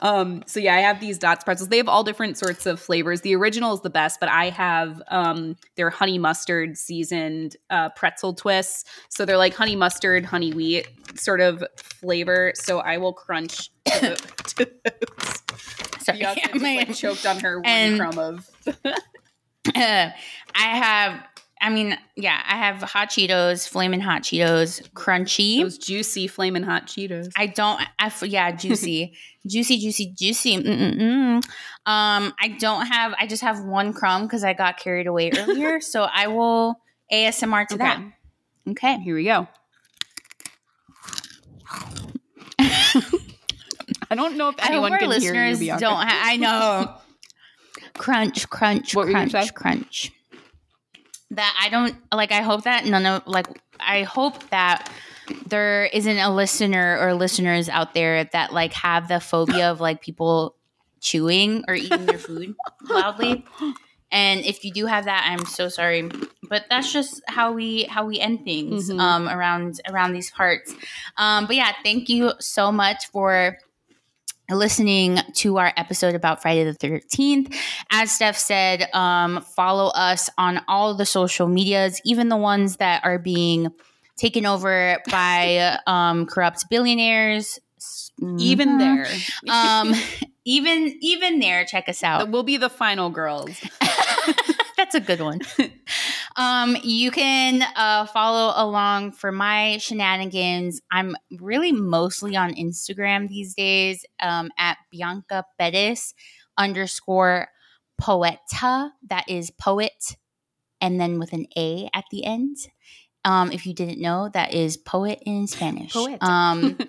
um so yeah i have these dots pretzels they have all different sorts of flavors the original is the best but i have um their honey mustard seasoned uh pretzel twists so they're like honey mustard honey wheat sort of flavor so i will crunch [LAUGHS] to to those. Sorry, I'm just, like [LAUGHS] choked on her one And- crumb of I have I mean, yeah, I have hot Cheetos, flaming hot Cheetos, crunchy. Those juicy flaming hot Cheetos. I don't. I yeah, juicy, [LAUGHS] juicy, juicy, juicy. Mm-mm-mm. Um, I don't have. I just have one crumb because I got carried away [LAUGHS] earlier. so I will ASMR to Okay. that. Okay. Here we go. [LAUGHS] I don't know if I hope anyone our can hear you, listeners Bianca. don't. Ha- I know. crunch, crunch, What were you gonna crunch, crunch. That I don't like. I hope that none of like. I hope that there isn't a listener or listeners out there that like have the phobia of like people chewing or eating their food [LAUGHS] loudly. And if you do have that, I'm so sorry, but that's just how we how we end things Mhm. um, around around these parts. Um, but yeah, thank you so much for listening to our episode about Friday the 13th. As Steph said, um, follow us on all the social medias, even the ones that are being taken over by [LAUGHS] um, corrupt billionaires. Even Mhm. there, [LAUGHS] Um, even even there, check us out. we'll be the final girls. [LAUGHS] That's a good one. Um, you can uh, follow along for my shenanigans. I'm really mostly on Instagram these days um, at Bianca Bettis underscore poeta. That is poet, and then with an A at the end. Um, if you didn't know, that is poet in Spanish. Poet. Um, [LAUGHS]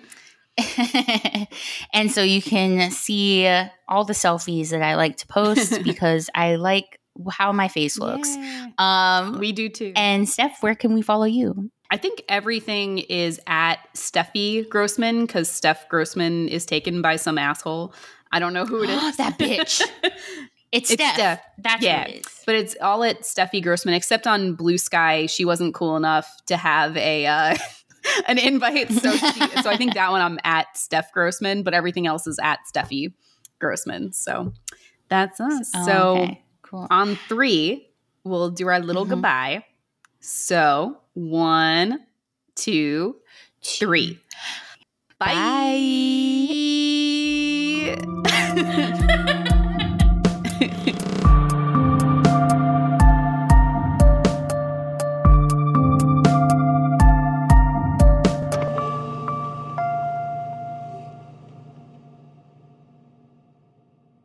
[LAUGHS] and so you can see all the selfies that I like to post [LAUGHS] because I like how my face looks. Yeah. Um, We do too. and Steph, where can we follow you? I think everything is at Steffi Grossman because Steph Grossman is taken by some asshole. I don't know who it [GASPS] is. that bitch. [LAUGHS] It's, It's Steph. Steph. That's Yeah. what it is. But it's all at Steffi Grossman, except on Bluesky, she wasn't cool enough to have a uh, [LAUGHS] an invite. So she, so I think that one I'm at Steph Grossman, but everything else is at Steffi Grossman. So that's us. Oh, so okay. Cool. on three, we'll do our little Mhm. goodbye. So one, two, three. Bye. Bye. [LAUGHS]